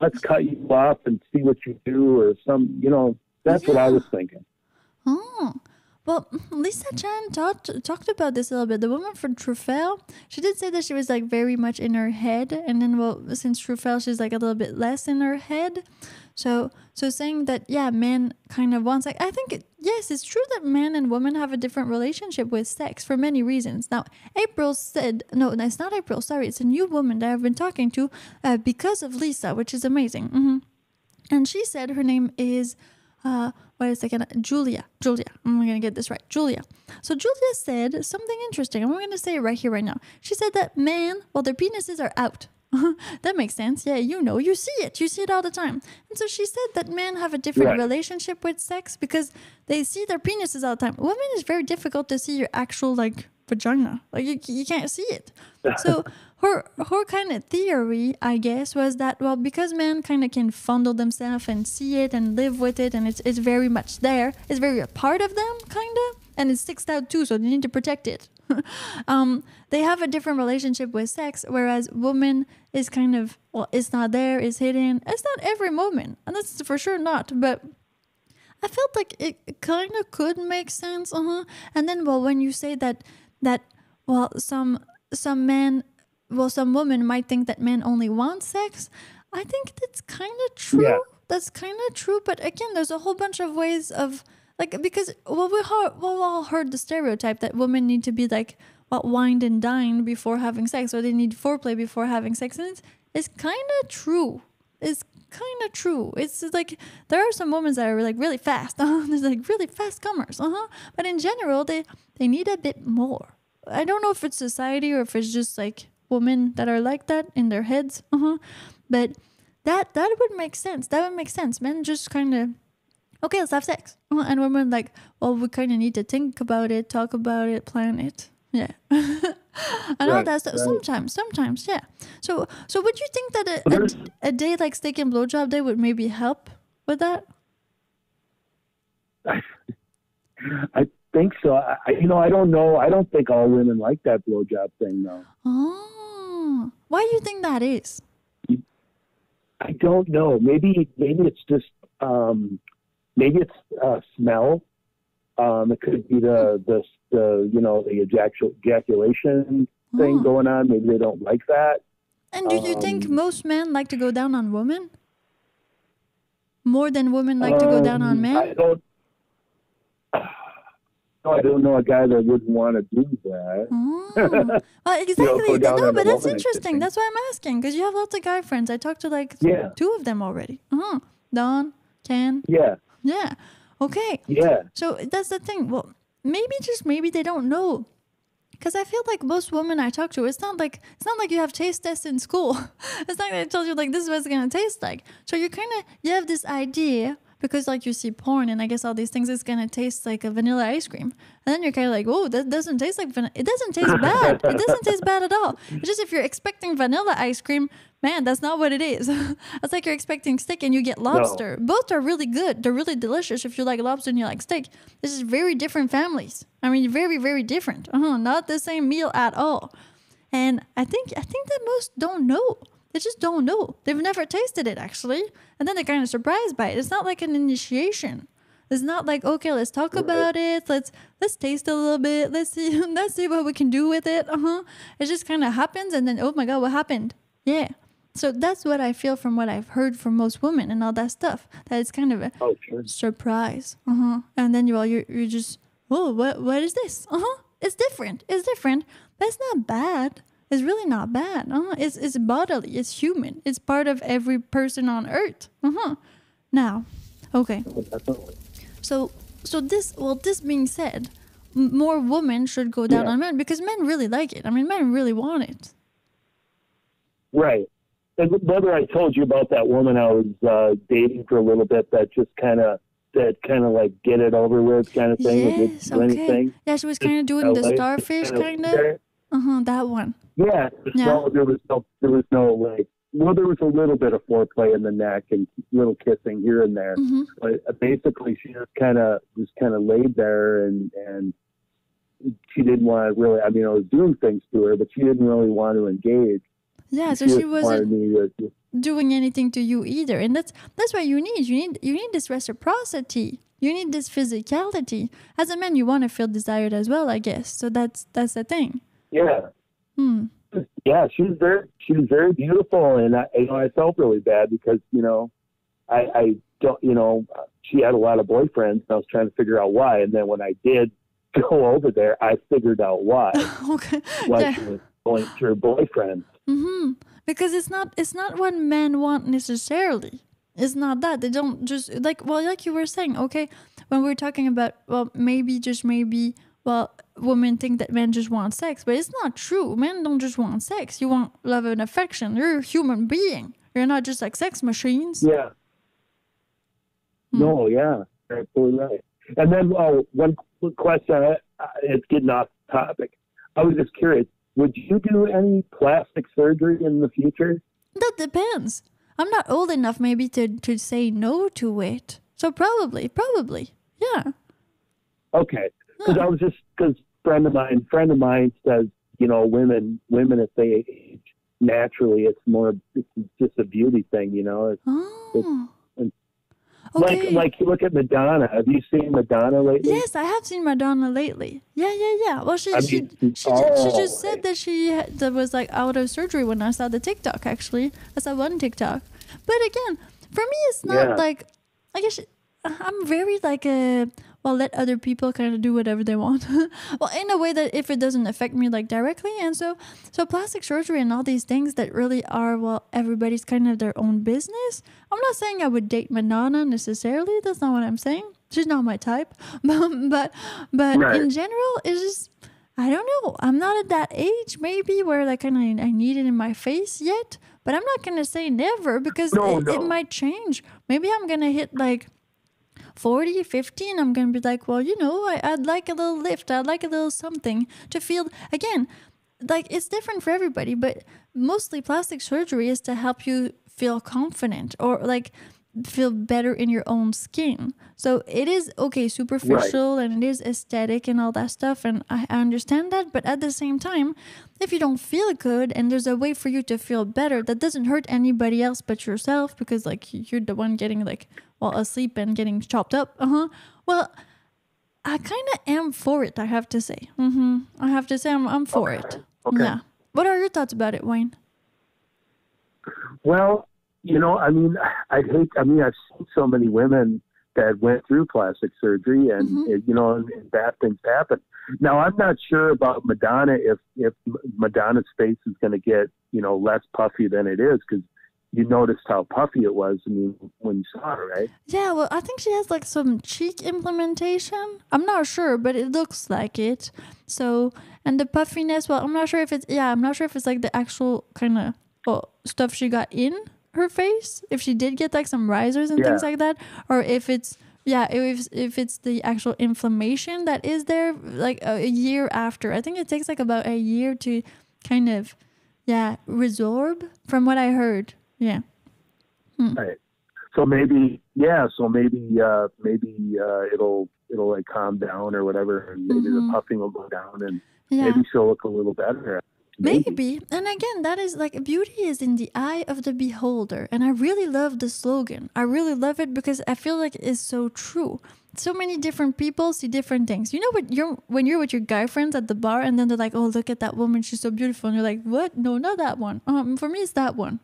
Let's cut you off and see what you do, or some, you know. That's what I was thinking. Oh, well, (laughs) Lisa Chan talked talked about this a little bit. The woman from Truffel, she did say that she was like very much in her head, and then well, since Truffel, she's like a little bit less in her head. So, so saying that yeah, men kind of wants like I think it, yes, it's true that men and women have a different relationship with sex for many reasons. Now, April said no, it's not April. Sorry, it's a new woman that I've been talking to uh, because of Lisa, which is amazing. hmm and she said her name is uh wait a second. Julia. Julia. I'm gonna get this right. Julia. So julia said something interesting. And i'm gonna say it right here right now. She said that men well their penises are out. (laughs) That makes sense. Yeah you know you see it. You see it all the time. And so she said that men have a different Right. relationship with sex because they see their penises all the time. Women is very difficult to see your actual like vagina. Like you, you can't see it. So (laughs) her her kind of theory, I guess, was that well, because men kind of can fondle themselves and see it and live with it, and it's it's very much there. It's very a part of them, kind of, and it sticks out too, so they need to protect it. (laughs) um, they have a different relationship with sex, whereas woman is kind of well, it's not there, it's hidden. It's not every moment, and that's for sure not, but. I felt like it kind of could make sense, uh huh. And then, well, when you say that, that, well, some some men, well, some women might think that men only want sex. I think that's kind of true. Yeah. That's kind of true. But again, there's a whole bunch of ways of like because well, we heard, well, we all heard the stereotype that women need to be like what wined and dined before having sex, or they need foreplay before having sex, and it's it's kind of true. It's kind of true. It's like there are some women that are like really fast. (laughs) Uh-huh. There's like really fast comers. Uh huh. But in general, they they need a bit more. I don't know if it's society or if it's just like women that are like that in their heads. Uh-huh. But that that would make sense. That would make sense. Men just kind of okay, let's have sex. Uh, And women like, well, we kind of need to think about it, talk about it, plan it. Yeah. (laughs) and all Right, that stuff. right. Sometimes, sometimes, yeah. So, so would you think that a, a, a day like steak and blowjob day would maybe help with that? (laughs) I think so. I, I- you know, I don't know. I don't think all women like that blowjob thing, though. Oh, why do you think that is? I don't know. Maybe maybe it's just um, maybe it's uh, smell. Um, it could be the the the you know the ejacul- ejaculation thing Oh. going on. Maybe they don't like that. And do you think Um, most men like to go down on women more than women like to go down on Um, men? I don't. No, I don't know a guy that wouldn't want to do that. Oh, (laughs) well, exactly. go down no, but that's interesting. That's why I'm asking because you have lots of guy friends. I talked to like Yeah. two of them already. Uh-huh. Don, Ken, Yeah, yeah. Okay, yeah. so that's the thing. Well, maybe just maybe they don't know. Because I feel like most women I talk to, it's not like it's not like you have taste tests in school. (laughs) it's not like they told you like this is what it's gonna taste like. So you kind of you have this idea because like you see porn and I guess all these things it's gonna taste like a vanilla ice cream, and then you're kind of like, oh, that doesn't taste like vanilla. It doesn't taste bad. it doesn't taste bad at all. (laughs) It's just if you're expecting vanilla ice cream, man, that's not what it is. (laughs) it's like you're expecting steak and you get lobster. Both are really good. They're really delicious if you like lobster and you like steak. This is very different families. I mean, very, very different. Uh-huh, not the same meal at all. And I think I think that most don't know. They just don't know. They've never tasted it actually, and then they're kind of surprised by it. It's not like an initiation. It's not like okay, let's talk about it. Let's let's taste a little bit. Let's see (laughs) let's see what we can do with it. Uh huh. It just kind of happens, and then oh my god, what happened? Yeah. So that's what I feel from what I've heard from most women and all that stuff. That it's kind of a Oh, sure. surprise. Uh huh. And then you all you're, you're just oh what what is this? Uh huh. It's different. It's different, but it's not bad. It's really not bad. Uh. It's it's bodily. It's human. It's part of every person on earth. Uh huh. Now, okay. So so this well this being said, m- more women should go down Yeah. on men because men really like it. I mean, men really want it. Right. And whether I told you about that woman I was uh, dating for a little bit that just kind of that kind of like get it over with kind of thing. Yes. Okay. anything. Yeah, she was kind of doing the starfish kind of. Uh huh. That one. Yeah. Yeah. No, there was no. There was no like. Well, there was a little bit of foreplay in the neck and little kissing here and there, Mm-hmm. but uh, basically she just kind of just kind of laid there and and she didn't want to really. I mean, I was doing things to her, but she didn't really want to engage. Yeah. So she wasn't. to doing anything to you either and that's that's what you need you need you need this reciprocity you need this physicality as a man you want to feel desired as well i guess so that's that's the thing yeah. Hmm. Yeah, she was very she was very beautiful, and I you know I felt really bad because you know I I don't you know she had a lot of boyfriends, and I was trying to figure out why, and then when I did (laughs) go over there, I figured out why. (laughs) Okay. Why yeah. she was going to her boyfriend. hmm because it's not it's not what men want necessarily. It's not that. They don't just like well like you were saying okay when we're talking about well maybe just maybe well women think that men just want sex but it's not true men don't just want sex you want love and affection you're a human being you're not just like sex machines Yeah. Hmm. No, yeah, absolutely right. And then oh, one quick question. It's getting off topic. I was just curious. Would you do any plastic surgery in the future? that depends i'm not old enough maybe to to say no to it so probably probably yeah Okay, because I was just because friend of mine, friend of mine says, you know, women, women if they age naturally, it's more, it's just a beauty thing, you know. It's oh and- okay Like, like you look at Madonna. Have you seen Madonna lately? Yes, I have seen Madonna lately. Yeah, yeah, yeah. Well, she I she mean, she, ju- she oh, just said that she had, that was like out of surgery when I saw the TikTok. Actually, I saw one TikTok. But again, for me, it's not Yeah. like I guess I'm very like a well, let other people kind of do whatever they want. (laughs) well, in a way that if it doesn't affect me like directly, and so so plastic surgery and all these things that really are well, everybody's kind of their own business. I'm not saying I would date Madonna necessarily. That's not what I'm saying. She's not my type. (laughs) but but, Right. in general, it's just I don't know. I'm not at that age, maybe where like kind of I need it in my face yet. But I'm not gonna say never because No, it, it might change. Maybe I'm gonna hit like 40, 50, and I'm gonna be like, well, you know, I, I'd like a little lift. I'd like a little something to feel again. Like it's different for everybody, but mostly plastic surgery is to help you feel confident or like feel better in your own skin. So it is okay, superficial and it is aesthetic and all that stuff, and I I understand that. But at the same time, if you don't feel good and there's a way for you to feel better that doesn't hurt anybody else but yourself, because like you're the one getting like well asleep and getting chopped up. Uh huh. Well. I kind of am for it, I have to say. hmm I have to say I'm, I'm for it. Okay. Yeah. What are your thoughts about it, Wayne? Well, you know, I mean, I'd hate. I mean, I've seen so many women that went through plastic surgery, and Mhm. it- you know, and, and bad things happen. Now, I'm not sure about Madonna if if Madonna's face is going to get you know less puffy than it is because you noticed how puffy it was. I mean, when you saw her, right? Yeah, well, I think she has like some cheek implementation. I'm not sure, but it looks like it. So, and the puffiness, well, I'm not sure if it's, yeah, I'm not sure if it's like the actual kind of well, stuff she got in her face, if she did get like some risers and things like that, or if it's, yeah, if, if it's the actual inflammation that is there like a, a year after. I think it takes like about a year to kind of, yeah, resorb from what I heard. Yeah. Right. So maybe, yeah. So maybe, uh, maybe uh, it'll it'll like calm down or whatever, and maybe Mhm. the puffing will go down, and Yeah. maybe she'll look a little better. Maybe. And again, that is like beauty is in the eye of the beholder. And I really love the slogan. I really love it because I feel like it's so true. So many different people see different things. You know what you're when you're with your guy friends at the bar and then they're like, Oh, look at that woman, she's so beautiful. And you're like, What? No, not that one. Um, for me it's that one.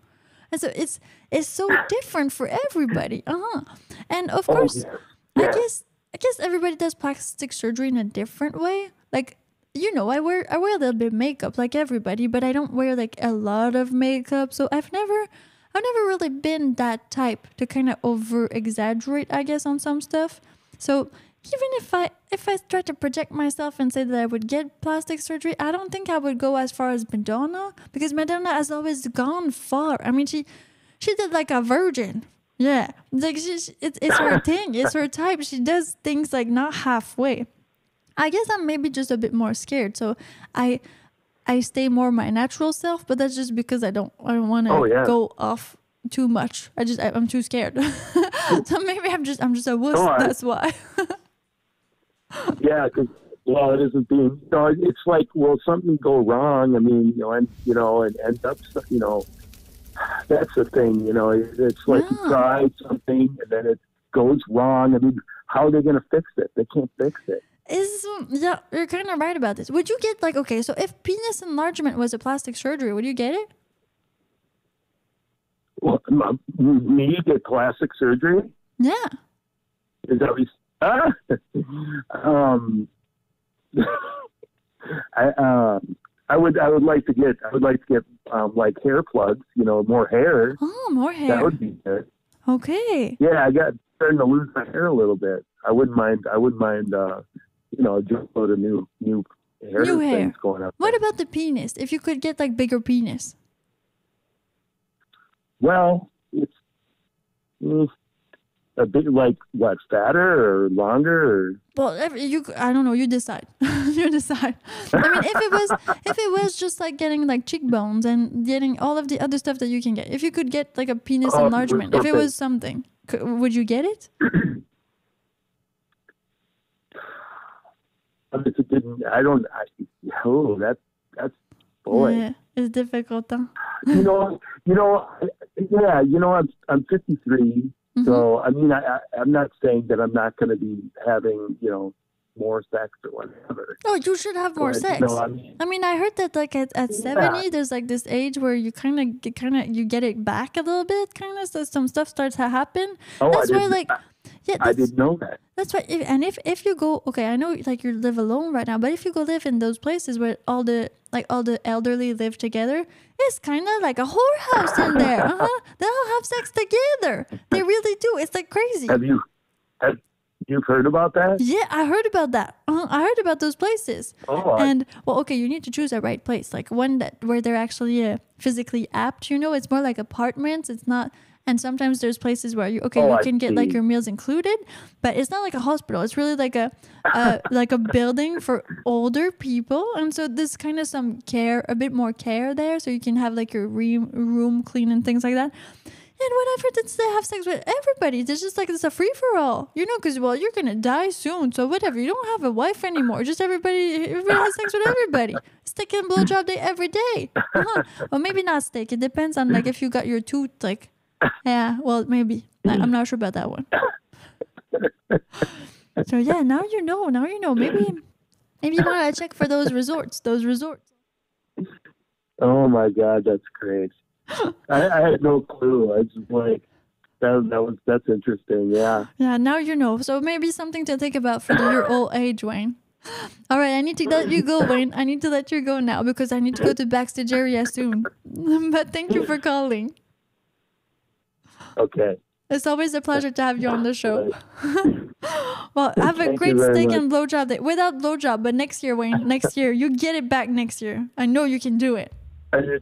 And so it's it's so (laughs) different for everybody. Uh-huh. And of Oh, course yeah. I Yeah. guess I guess everybody does plastic surgery in a different way. Like you know, I wear I wear a little bit of makeup like everybody, but I don't wear like a lot of makeup. So I've never I've never really been that type to kind of over exaggerate, I guess, on some stuff. So even if I if I try to project myself and say that I would get plastic surgery, I don't think I would go as far as Madonna because Madonna has always gone far. I mean, she she did like a virgin. Yeah, like she, she- it's it's her (laughs) thing. It's her type. She does things like not halfway. I guess I'm maybe just a bit more scared, so I I stay more my natural self. But that's just because I don't I don't want to Oh, yeah. go off too much. I just I, I'm too scared. (laughs) so maybe I'm just I'm just a wuss. I- that's why. (laughs) Yeah, because well, it isn't being. You know, it's like, will something go wrong? I mean, you know, and you know, and end up, you know, (sighs) that's the thing. You know, it's like you Yeah. try something and then it goes wrong. I mean, how are they going to fix it? They can't fix it. Is yeah, you're kind of right about this. Would you get like okay? So if penis enlargement was a plastic surgery, would you get it? Well, me get plastic surgery? Yeah. Is that what you? (laughs) um, (laughs) I um, I would I would like to get I would like to get um, like hair plugs. You know, more hair. Oh, more hair. That would be good. Okay. Yeah, I got starting to lose my hair a little bit. I wouldn't mind. I wouldn't mind. Uh, you know, just load of new new hair New hair. things going up. What about the penis? If you could get like bigger penis. Well, it's mm, a bit like what fatter or longer or Well, if you I don't know. You decide. (laughs) you decide. I mean, if it was if it was just like getting like cheekbones and getting all of the other stuff that you can get, if you could get like a penis Oh, enlargement, if it was something, could, would you get it? I mean, (clears throat) if it didn't. I don't. I, oh, that that's boy. Yeah, it's difficult. Huh? you know, you know, yeah, you know, I'm I'm 53, Mhm. so I mean, I, I I'm not saying that I'm not going to be having you know more sex or whatever. Oh, you should have more But, sex. Know, I mean, I mean, I heard that like at, at Yeah. 70, there's like this age where you kind of kind of you get it back a little bit, kind of. So some stuff starts to happen. oh, That's why, like, Yeah, I didn't know that. that's right. If, and if if you go, okay, I know like you live alone right now, but if you go live in those places where all the like all the elderly live together, it's kind of like a whorehouse in there. (laughs) Uh-huh. They all have sex together. They really do. It's like crazy. Have you have You've heard about that? Yeah, I heard about that. Uh, I heard about those places. Oh, I- and well, okay, you need to choose a right place, like one that where they're actually uh, physically apt. You know, it's more like apartments. It's not. And sometimes there's places where you okay, Oh, you can get like your meals included, but it's not like a hospital. It's really like a, a (laughs) like a building for older people, and so there's kind of some care, a bit more care there, so you can have like your re- room clean and things like that. And whatever that they have sex with everybody, it's just like it's a free for all, you know? Because well, you're gonna die soon, so whatever. You don't have a wife anymore. Just everybody, everybody has sex with everybody. Steak and blowjob day every day. Uh-huh. Well, maybe not steak. It depends on like if you got your tooth like. (laughs) Yeah, well, maybe. I'm not sure about that one. (laughs) So yeah, now you know. Now you know. Maybe, maybe you want to check for those resorts. Those resorts. Oh my God, that's great. I, I had no clue. I just like that. That was that's interesting. Yeah. Yeah, now you know. So maybe something to think about for your old age, Wayne. All right, I need to let you go, Wayne. I need to let you go now because I need to go to backstage area soon. (laughs) but thank you for calling. Okay. It's always a pleasure to have you on the show. (laughs) well, have a great steak much. and blowjob day. Without blowjob, but next year, Wayne. Next year, you get it back next year. I know you can do it. Are you,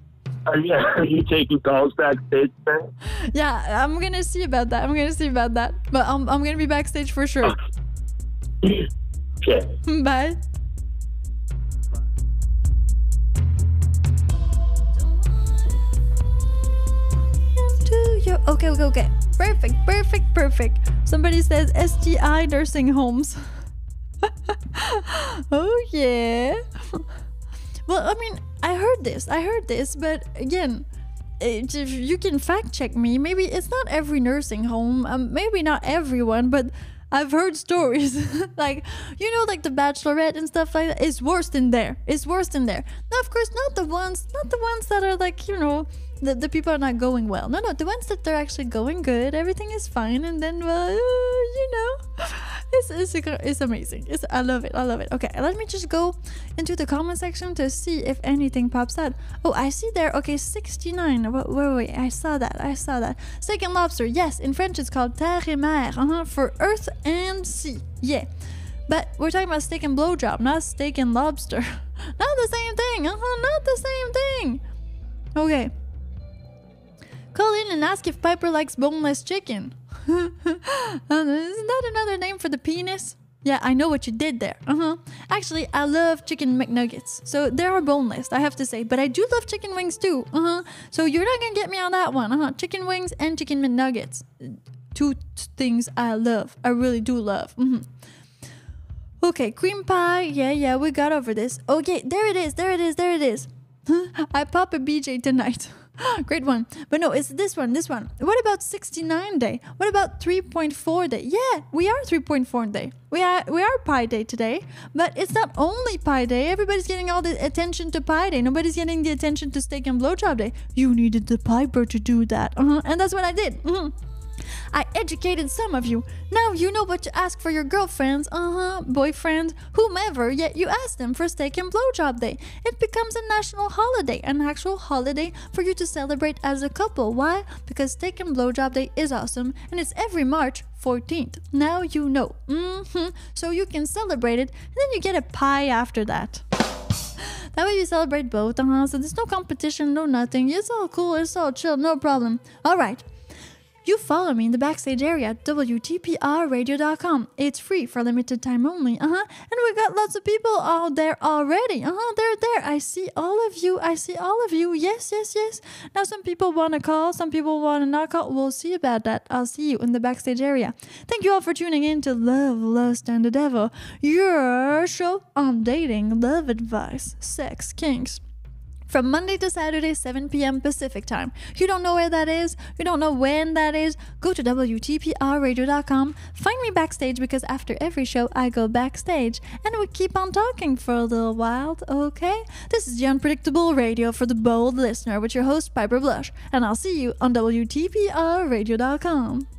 are you, are you taking calls backstage? Man? Yeah, I'm gonna see about that. I'm gonna see about that. But I'm I'm gonna be backstage for sure. (laughs) Okay. (laughs) Bye. Okay, okay, okay. Perfect, perfect, perfect. Somebody says STI nursing homes. (laughs) oh, yeah. Well, I mean, I heard this. I heard this, but again, if you can fact check me. Maybe it's not every nursing home, um, maybe not everyone, but I've heard stories (laughs) like you know, like the Bachelorette and stuff like that. It's worse than there. It's worse than there. Now, of course, not the ones, not the ones that are like you know, the, the people are not going well. No, no, the ones that they're actually going good. Everything is fine, and then well, uh, you know, (laughs) it's it's it's amazing. It's I love it. I love it. Okay, let me just go into the comment section to see if anything pops out. Oh, I see there. Okay, 69. Wait, wait, wait. I saw that. I saw that. Steak and lobster. Yes, in French it's called terre et mer. Uh-huh, for earth and sea. Yeah. But we're talking about steak and blowjob, not steak and lobster. (laughs) not the same thing. Uh-huh, not the same thing. Okay. Call in and ask if Piper likes boneless chicken. (laughs) Uh, Isn't that another name for the penis? Yeah, I know what you did there. Uh huh. Actually, I love chicken McNuggets. So they are boneless, I have to say. But I do love chicken wings too. Uh huh. So you're not gonna get me on that one. Uh huh. Chicken wings and chicken McNuggets. Two things I love. I really do love. hmm Okay, cream pie. Yeah, yeah, we got over this. Okay, there it is. There it is. There it is. (laughs) I pop a BJ tonight. (laughs) (gasps) Great one. But no, it's this one, this one. What about 69 day? What about 3.4 day? Yeah, we are 3.4 day. We are we are Pi Day today, but it's not only Pi Day. Everybody's getting all the attention to Pi Day. Nobody's getting the attention to Steak and Blowjob Day. You needed the Piper to do that. Uh-huh. And that's what I did. Mhm. I educated some of you. Now you know what to ask for your girlfriends, uh huh, boyfriend, whomever, yet you ask them for steak and blowjob day. It becomes a national holiday, an actual holiday for you to celebrate as a couple. Why? Because steak and blowjob day is awesome and it's every March 14th. Now you know. Mm hmm. So you can celebrate it and then you get a pie after that. That way you celebrate both, uh huh. So there's no competition, no nothing. It's all cool, it's all chill, no problem. Alright. You follow me in the backstage area at WTPRradio.com. It's free for limited time only. Uh huh. And we got lots of people out there already. Uh huh. They're there. I see all of you. I see all of you. Yes, yes, yes. Now, some people want to call, some people want to not call. We'll see about that. I'll see you in the backstage area. Thank you all for tuning in to Love, Lust, and the Devil, your show on dating, love advice, sex, kinks from Monday to Saturday, 7 p.m. Pacific time. You don't know where that is? You don't know when that is? Go to WTPRradio.com. Find me backstage because after every show, I go backstage and we keep on talking for a little while, okay? This is the Unpredictable Radio for the Bold Listener with your host, Piper Blush, and I'll see you on WTPRradio.com.